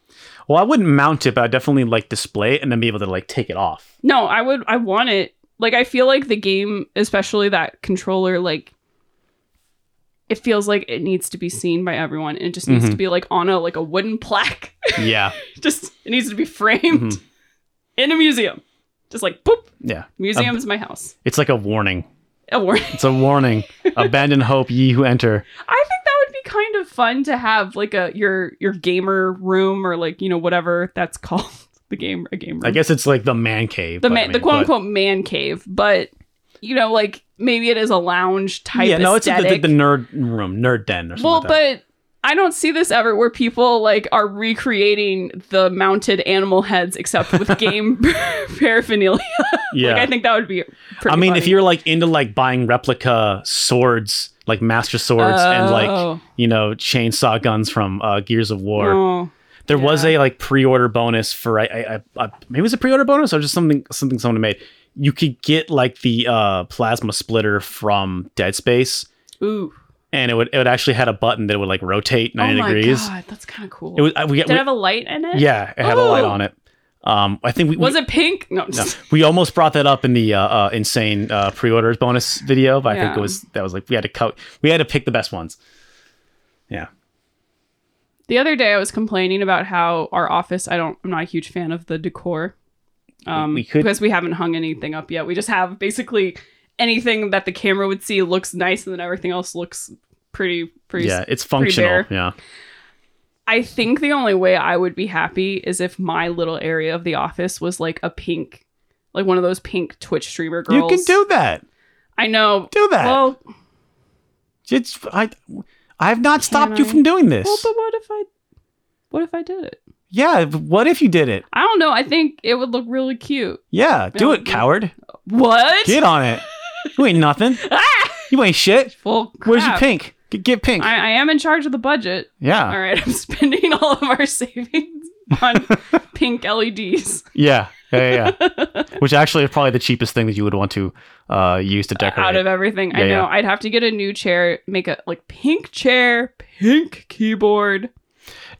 Well, I wouldn't mount it, but I'd definitely like display it and then be able to like take it off. No, I would. I want it. Like I feel like the game, especially that controller, like it feels like it needs to be seen by everyone, and it just needs Mhm. to be like on a like a wooden plaque. Yeah. just it needs to be framed Mhm. in a museum. Just like boop, Yeah. museum is my house. It's like a warning. A warning. It's a warning. Abandon hope, ye who enter. I think that would be kind of fun to have like a your your gamer room or like you know whatever that's called the game a game room. I guess it's like the man cave. the but I man the mean, quote but- unquote man cave, but you know like maybe it is a lounge type. Yeah, no, it's like the, the, the nerd room, nerd den or something. well, like that. but I don't see this ever where people like are recreating the mounted animal heads except with game paraphernalia. yeah. Like I think that would be. Pretty I mean, if you're like into like buying replica swords, like master swords, and like Oh. you know chainsaw guns from uh, Gears of War, Oh. there was a like pre-order bonus for I, I, I, I maybe it was a pre-order bonus or just something something someone made. You could get like the uh, plasma splitter from Dead Space, Ooh. and it would it would actually had a button that would like rotate Oh ninety my degrees. god, that's kind of cool. It was uh, we, Did we it have a light in it? yeah, it had a light Oh. on it. Um, I think we Was we, it pink? No. no, we almost brought that up in the uh, uh, insane uh, pre-orders bonus video, but I think it was that was like we had to cut, we had to pick the best ones. Yeah, The other day I was complaining about how our office, I don't I'm not a huge fan of the decor. Um We could- because we haven't hung anything up yet. We just have basically anything that the camera would see looks nice and then everything else looks pretty pretty yeah, it's functional. Yeah, I think the only way I would be happy is if my little area of the office was like a pink like one of those pink Twitch streamer girls. you can do that. I know. Do that. Well, It's I, I have not stopped you from doing this. well, but what if I what if I did it? Yeah, what if you did it? I don't know. I think it would look really cute. Yeah, do it, coward. What? Get on it. You ain't nothing. Ah! You ain't shit. Well, Where's your pink? Get, get pink. I, I am in charge of the budget. yeah. All right, I'm spending all of our savings on pink LEDs yeah. Yeah, yeah, yeah. Which actually is probably the cheapest thing that you would want to uh, use to decorate. out of everything. I know. yeah. I'd have to get a new chair, make a like pink chair, pink keyboard,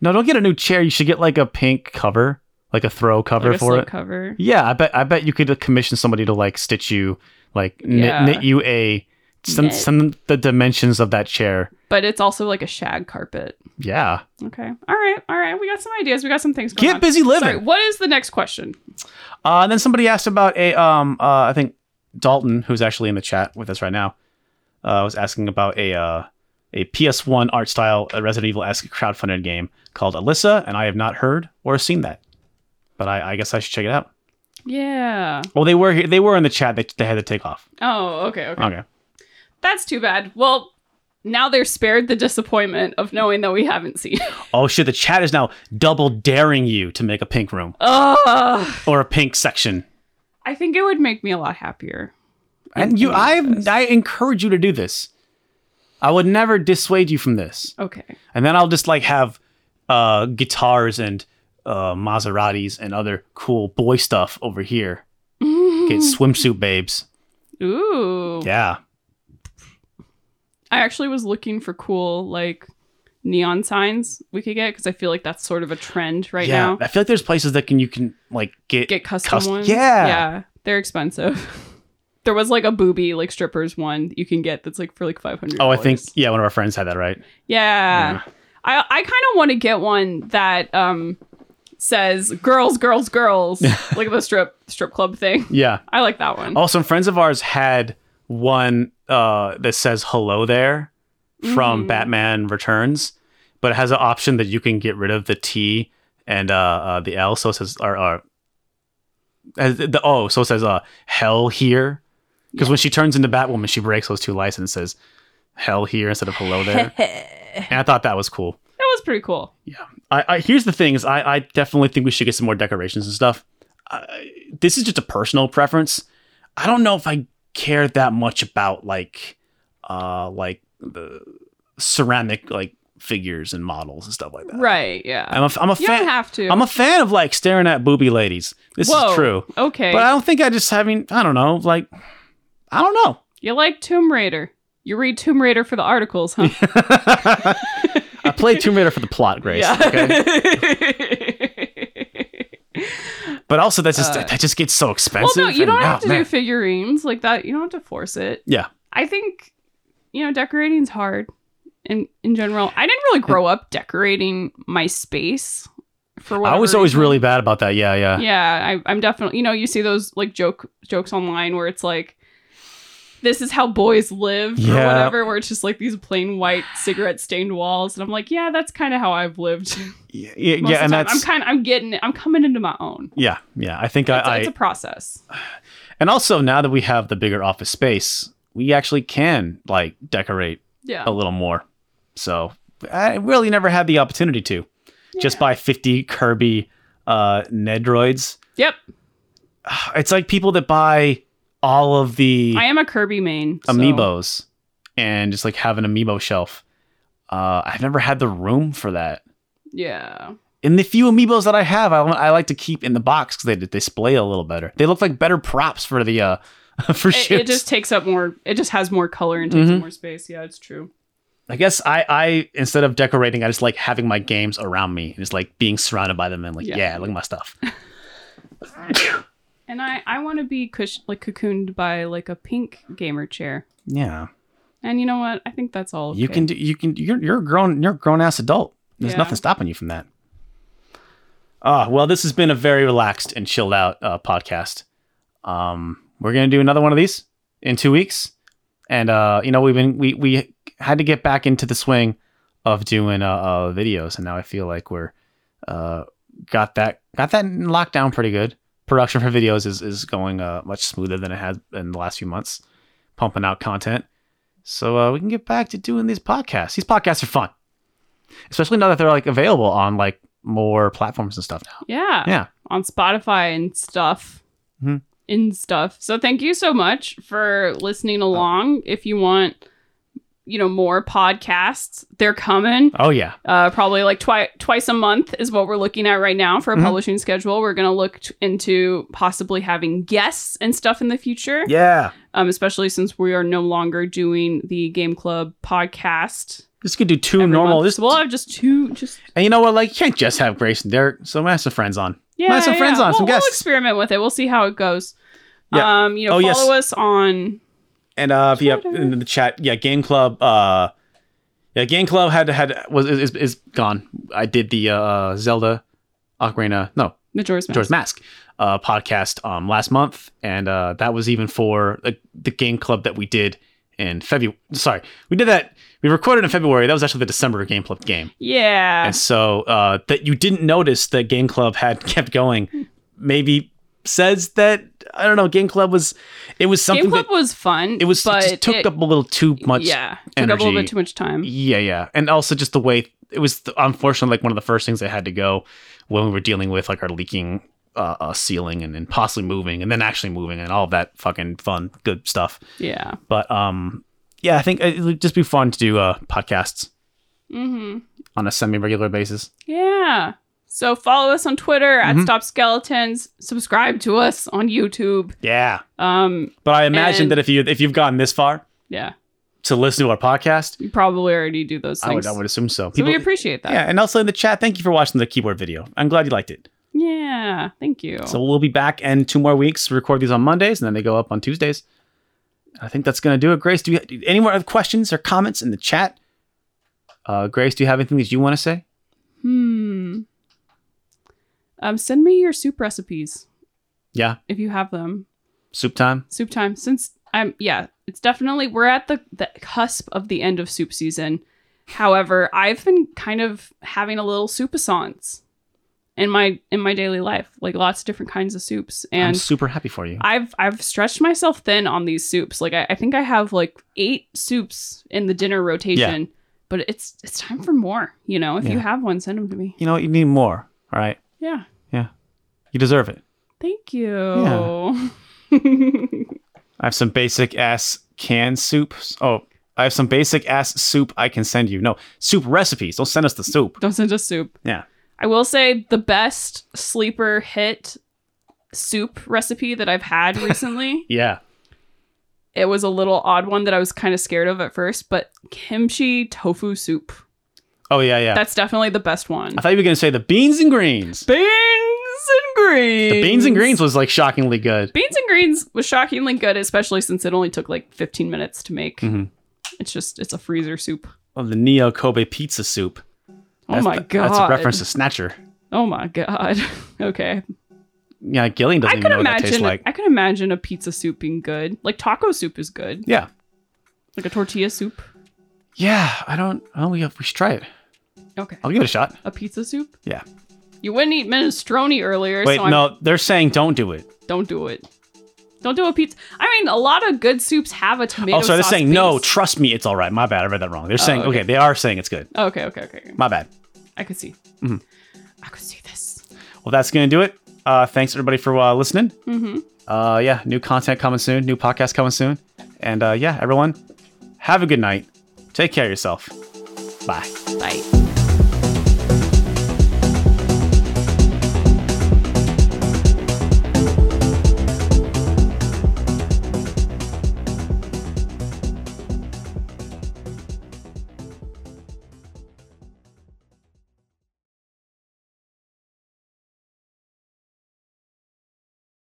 no, don't get a new chair. You should get like a pink cover, like a throw cover like a for it. cover. Yeah, I bet. I bet you could commission somebody to like stitch you, like knit, Yeah. knit you a some Knit. some the dimensions of that chair. But it's also like a shag carpet. Yeah, Okay. All right. All right. We got some ideas. We got some things going get on. busy living. Sorry. What is the next question? Uh, and then somebody asked about a um uh I think Dalton, who's actually in the chat with us right now, uh, was asking about a uh a PS1 art style uh, Resident Evil esque crowdfunded game called Alisa, and I have not heard or seen that, but I, I guess I should check it out. Yeah. Well, they were here, they were in the chat. They, they had to take off. Oh, okay. Okay. Okay. That's too bad. Well, now they're spared the disappointment of knowing that we haven't seen. Oh shit! The chat is now double daring you to make a pink room Ugh. or a pink section. I think it would make me a lot happier. And you, I. I encourage you to do this. I would never dissuade you from this. Okay. and then I'll just like have uh guitars and uh Maseratis and other cool boy stuff over here. Get swimsuit babes. Ooh. Yeah. I actually was looking for cool like neon signs we could get because I feel like that's sort of a trend right yeah. now. I feel like there's places that can you can like get, Get custom cust- ones. Yeah. Yeah. They're expensive. there was like a booby like strippers one you can get that's like for like five hundred. Oh, I think yeah, one of our friends had that, right? Yeah. I I kind of want to get one that um says girls, girls, girls, like the strip strip club thing. Yeah. I like that one. Oh, some friends of ours had one uh that says hello there from Mhm. Batman Returns, but it has an option that you can get rid of the T and uh, uh the L so it says or, or as the O so it says uh hell here because when she turns into Batwoman she breaks those two lights and says hell here instead of hello there and I thought that was cool. That was pretty cool. I, I here's the thing is I, I definitely think we should get some more decorations and stuff. I, this is just a personal preference. I don't know if I care that much about like uh like the ceramic like figures and models and stuff like that. Right, yeah. I'm a, I'm a you fan. don't have to. I'm a fan of like staring at booby ladies. This Whoa, is true. Okay. But I don't think I just having I don't know like I don't know. you like Tomb Raider. You read Tomb Raider for the articles, huh? I play Tomb Raider for the plot, Grace. Okay? But also that's just Uh, that just gets so expensive. well, no, you and- don't oh, have to man. do figurines like that. You don't have to force it. Yeah. I think, you know, decorating's hard in in general. I didn't really grow up decorating my space for what I was always really bad about that. Yeah, yeah. Yeah, I, I'm definitely. You know, you see those like joke jokes online where it's like, "This is how boys live" or whatever, where it's just like these plain white cigarette stained walls, and I'm like, yeah, that's kind of how I've lived. Yeah, yeah, yeah, and that's I'm kind of I'm getting it. I'm coming into my own. yeah, yeah. I think It's, I, it's a process. and also now that we have the bigger office space, we actually can like decorate Yeah. a little more. So I really never had the opportunity to. Just buy 50 Kirby uh Nendoroids. Yep. It's like people that buy all of the I am a Kirby main. so- amiibos and just like have an amiibo shelf. Uh, I've never had the room for that. Yeah. And the few amiibos that I have, I, I like to keep in the box because they display a little better. They look like better props for the uh for It, ships. it just takes up more. It just has more color and takes Mhm. up more space. Yeah, it's true. I guess I I instead of decorating, I just like having my games around me and just like being surrounded by them and like yeah, Yeah. look at my stuff. And I I want to be cush- like cocooned by like a pink gamer chair. Yeah, And you know what? I think that's all. you can do. You can. You're you're a grown. You're a grown ass adult. There's Yeah. nothing stopping you from that. Ah, well, this has been a very relaxed and chilled out uh, podcast. Um, we're gonna do another one of these in two weeks, and uh, you know we've been we we had to get back into the swing of doing uh, uh videos, and now I feel like we're uh got that got that locked down pretty good. Production for videos is is going uh much smoother than it has in the last few months, pumping out content. So uh, we can get back to doing these podcasts. These podcasts are fun, especially now that they're like available on like more platforms and stuff now. Yeah. Yeah. On Spotify and stuff. Mhm. In stuff. So thank you so much for listening along. If you want, you know, more podcasts, they're coming. Oh yeah, Uh, probably like twice twice a month is what we're looking at right now for a Mhm. publishing schedule. We're gonna look t- into possibly having guests and stuff in the future. yeah. Um, especially since we are no longer doing the Game Club podcast. This could do two normal. month. This we'll have just two. Just and you know what? Like you can't just have Grace and Derek. So I have some friends on. yeah, Might have some yeah. friends on, some We'll, we'll experiment with it. We'll see how it goes. Yeah. Um, you know, Oh, yes. follow us on. And uh, if you have in the chat, yeah, Game Club. Uh, yeah, Game Club had had was is, is gone. I did the uh Zelda, Ocarina. No, Majora's Mask. George Mask uh, podcast um, last month, and uh, that was even for the, the game club that we did in February. Sorry, we did that. We recorded in February. That was actually the December game club game, Yeah. and so uh, that you didn't notice that game club had kept going. Maybe says that I don't know. Game club was it was something Game Club that was fun. it was but it just took it- up a little too much. Yeah, took up a little bit too much time. Yeah, yeah, and also just the way it was. Unfortunately, like one of the first things that had to go when we were dealing with like our leaking uh, uh, ceiling and then possibly moving and then actually moving and all of that fucking fun, good stuff. Yeah. But um, yeah, I think it would just be fun to do uh podcasts Mm-hmm. on a semi-regular basis. Yeah. So follow us on Twitter at Mhm. Stop Skeletons. Subscribe to us on YouTube. Yeah, Um. but I imagine And- that if you if you've gotten this far Yeah. to listen to our podcast, You probably already do those I would things. I would assume so. so we appreciate that. yeah, and also in the chat, thank you for watching the keyboard video. I'm glad you liked it. Yeah. Thank you. So we'll be back in two more weeks. Record these on Mondays, and then they go up on Tuesdays. I think that's going to do it. Grace, do you do any more other questions or comments in the chat? Uh, Grace, do you have anything that you want to say? hmm. Um. Send me your soup recipes Yeah, if you have them. soup time. soup time since i'm yeah it's definitely we're at the the cusp of the end of soup season however i've been kind of having a little soupissance in my in my daily life, like lots of different kinds of soups. I'm And super happy for you. I've I've stretched myself thin on these soups. Like I, I think I have like eight soups in the dinner rotation. Yeah. But it's it's time for more. You know, if you have one, send them to me. You know, you need more. All right. Yeah. Yeah. You deserve it. Thank you. Yeah. I have some basic ass canned soups. Oh, I have some basic ass soup I can send you. No, soup recipes. Don't send us the soup. Don't send us soup. Yeah. I will say the best sleeper hit soup recipe that I've had recently. Yeah. it was a little odd one that I was kind of scared of at first, but kimchi tofu soup. Oh, yeah, yeah. That's definitely the best one. I thought you were going to say the beans and greens. Beans and greens. The beans and greens was like shockingly good. Beans and greens was shockingly good, especially since it only took like 15 minutes to make. Mhm. It's just it's a freezer soup. Oh, the Neo Kobe pizza soup. Oh my god. That's a reference to Snatcher. Oh my god. okay. Yeah, Gillian doesn't I even could know what that tastes imagine like. I could imagine a pizza soup being good. Like taco soup is good. Yeah. Like a tortilla soup. Yeah, I don't. Oh, we, we should try it. Okay. I'll give it a shot. A pizza soup? Yeah. You wouldn't eat minestrone earlier, Wait, so no, they're saying don't do it. Don't do it. Don't do a pizza. I mean, a lot of good soups have a tomato. Oh, so they're saying no. Trust me, it's all right. My bad. I read that wrong. They're saying okay. okay. They are saying it's good. okay, okay, okay. okay. My bad. I could see. Mm-hmm. I could see this. Well, that's gonna do it. Uh, thanks everybody for uh, listening. Mm-hmm. Uh, yeah, new content coming soon. New podcast coming soon. And uh, yeah, everyone, have a good night. Take care of yourself. Bye. Bye.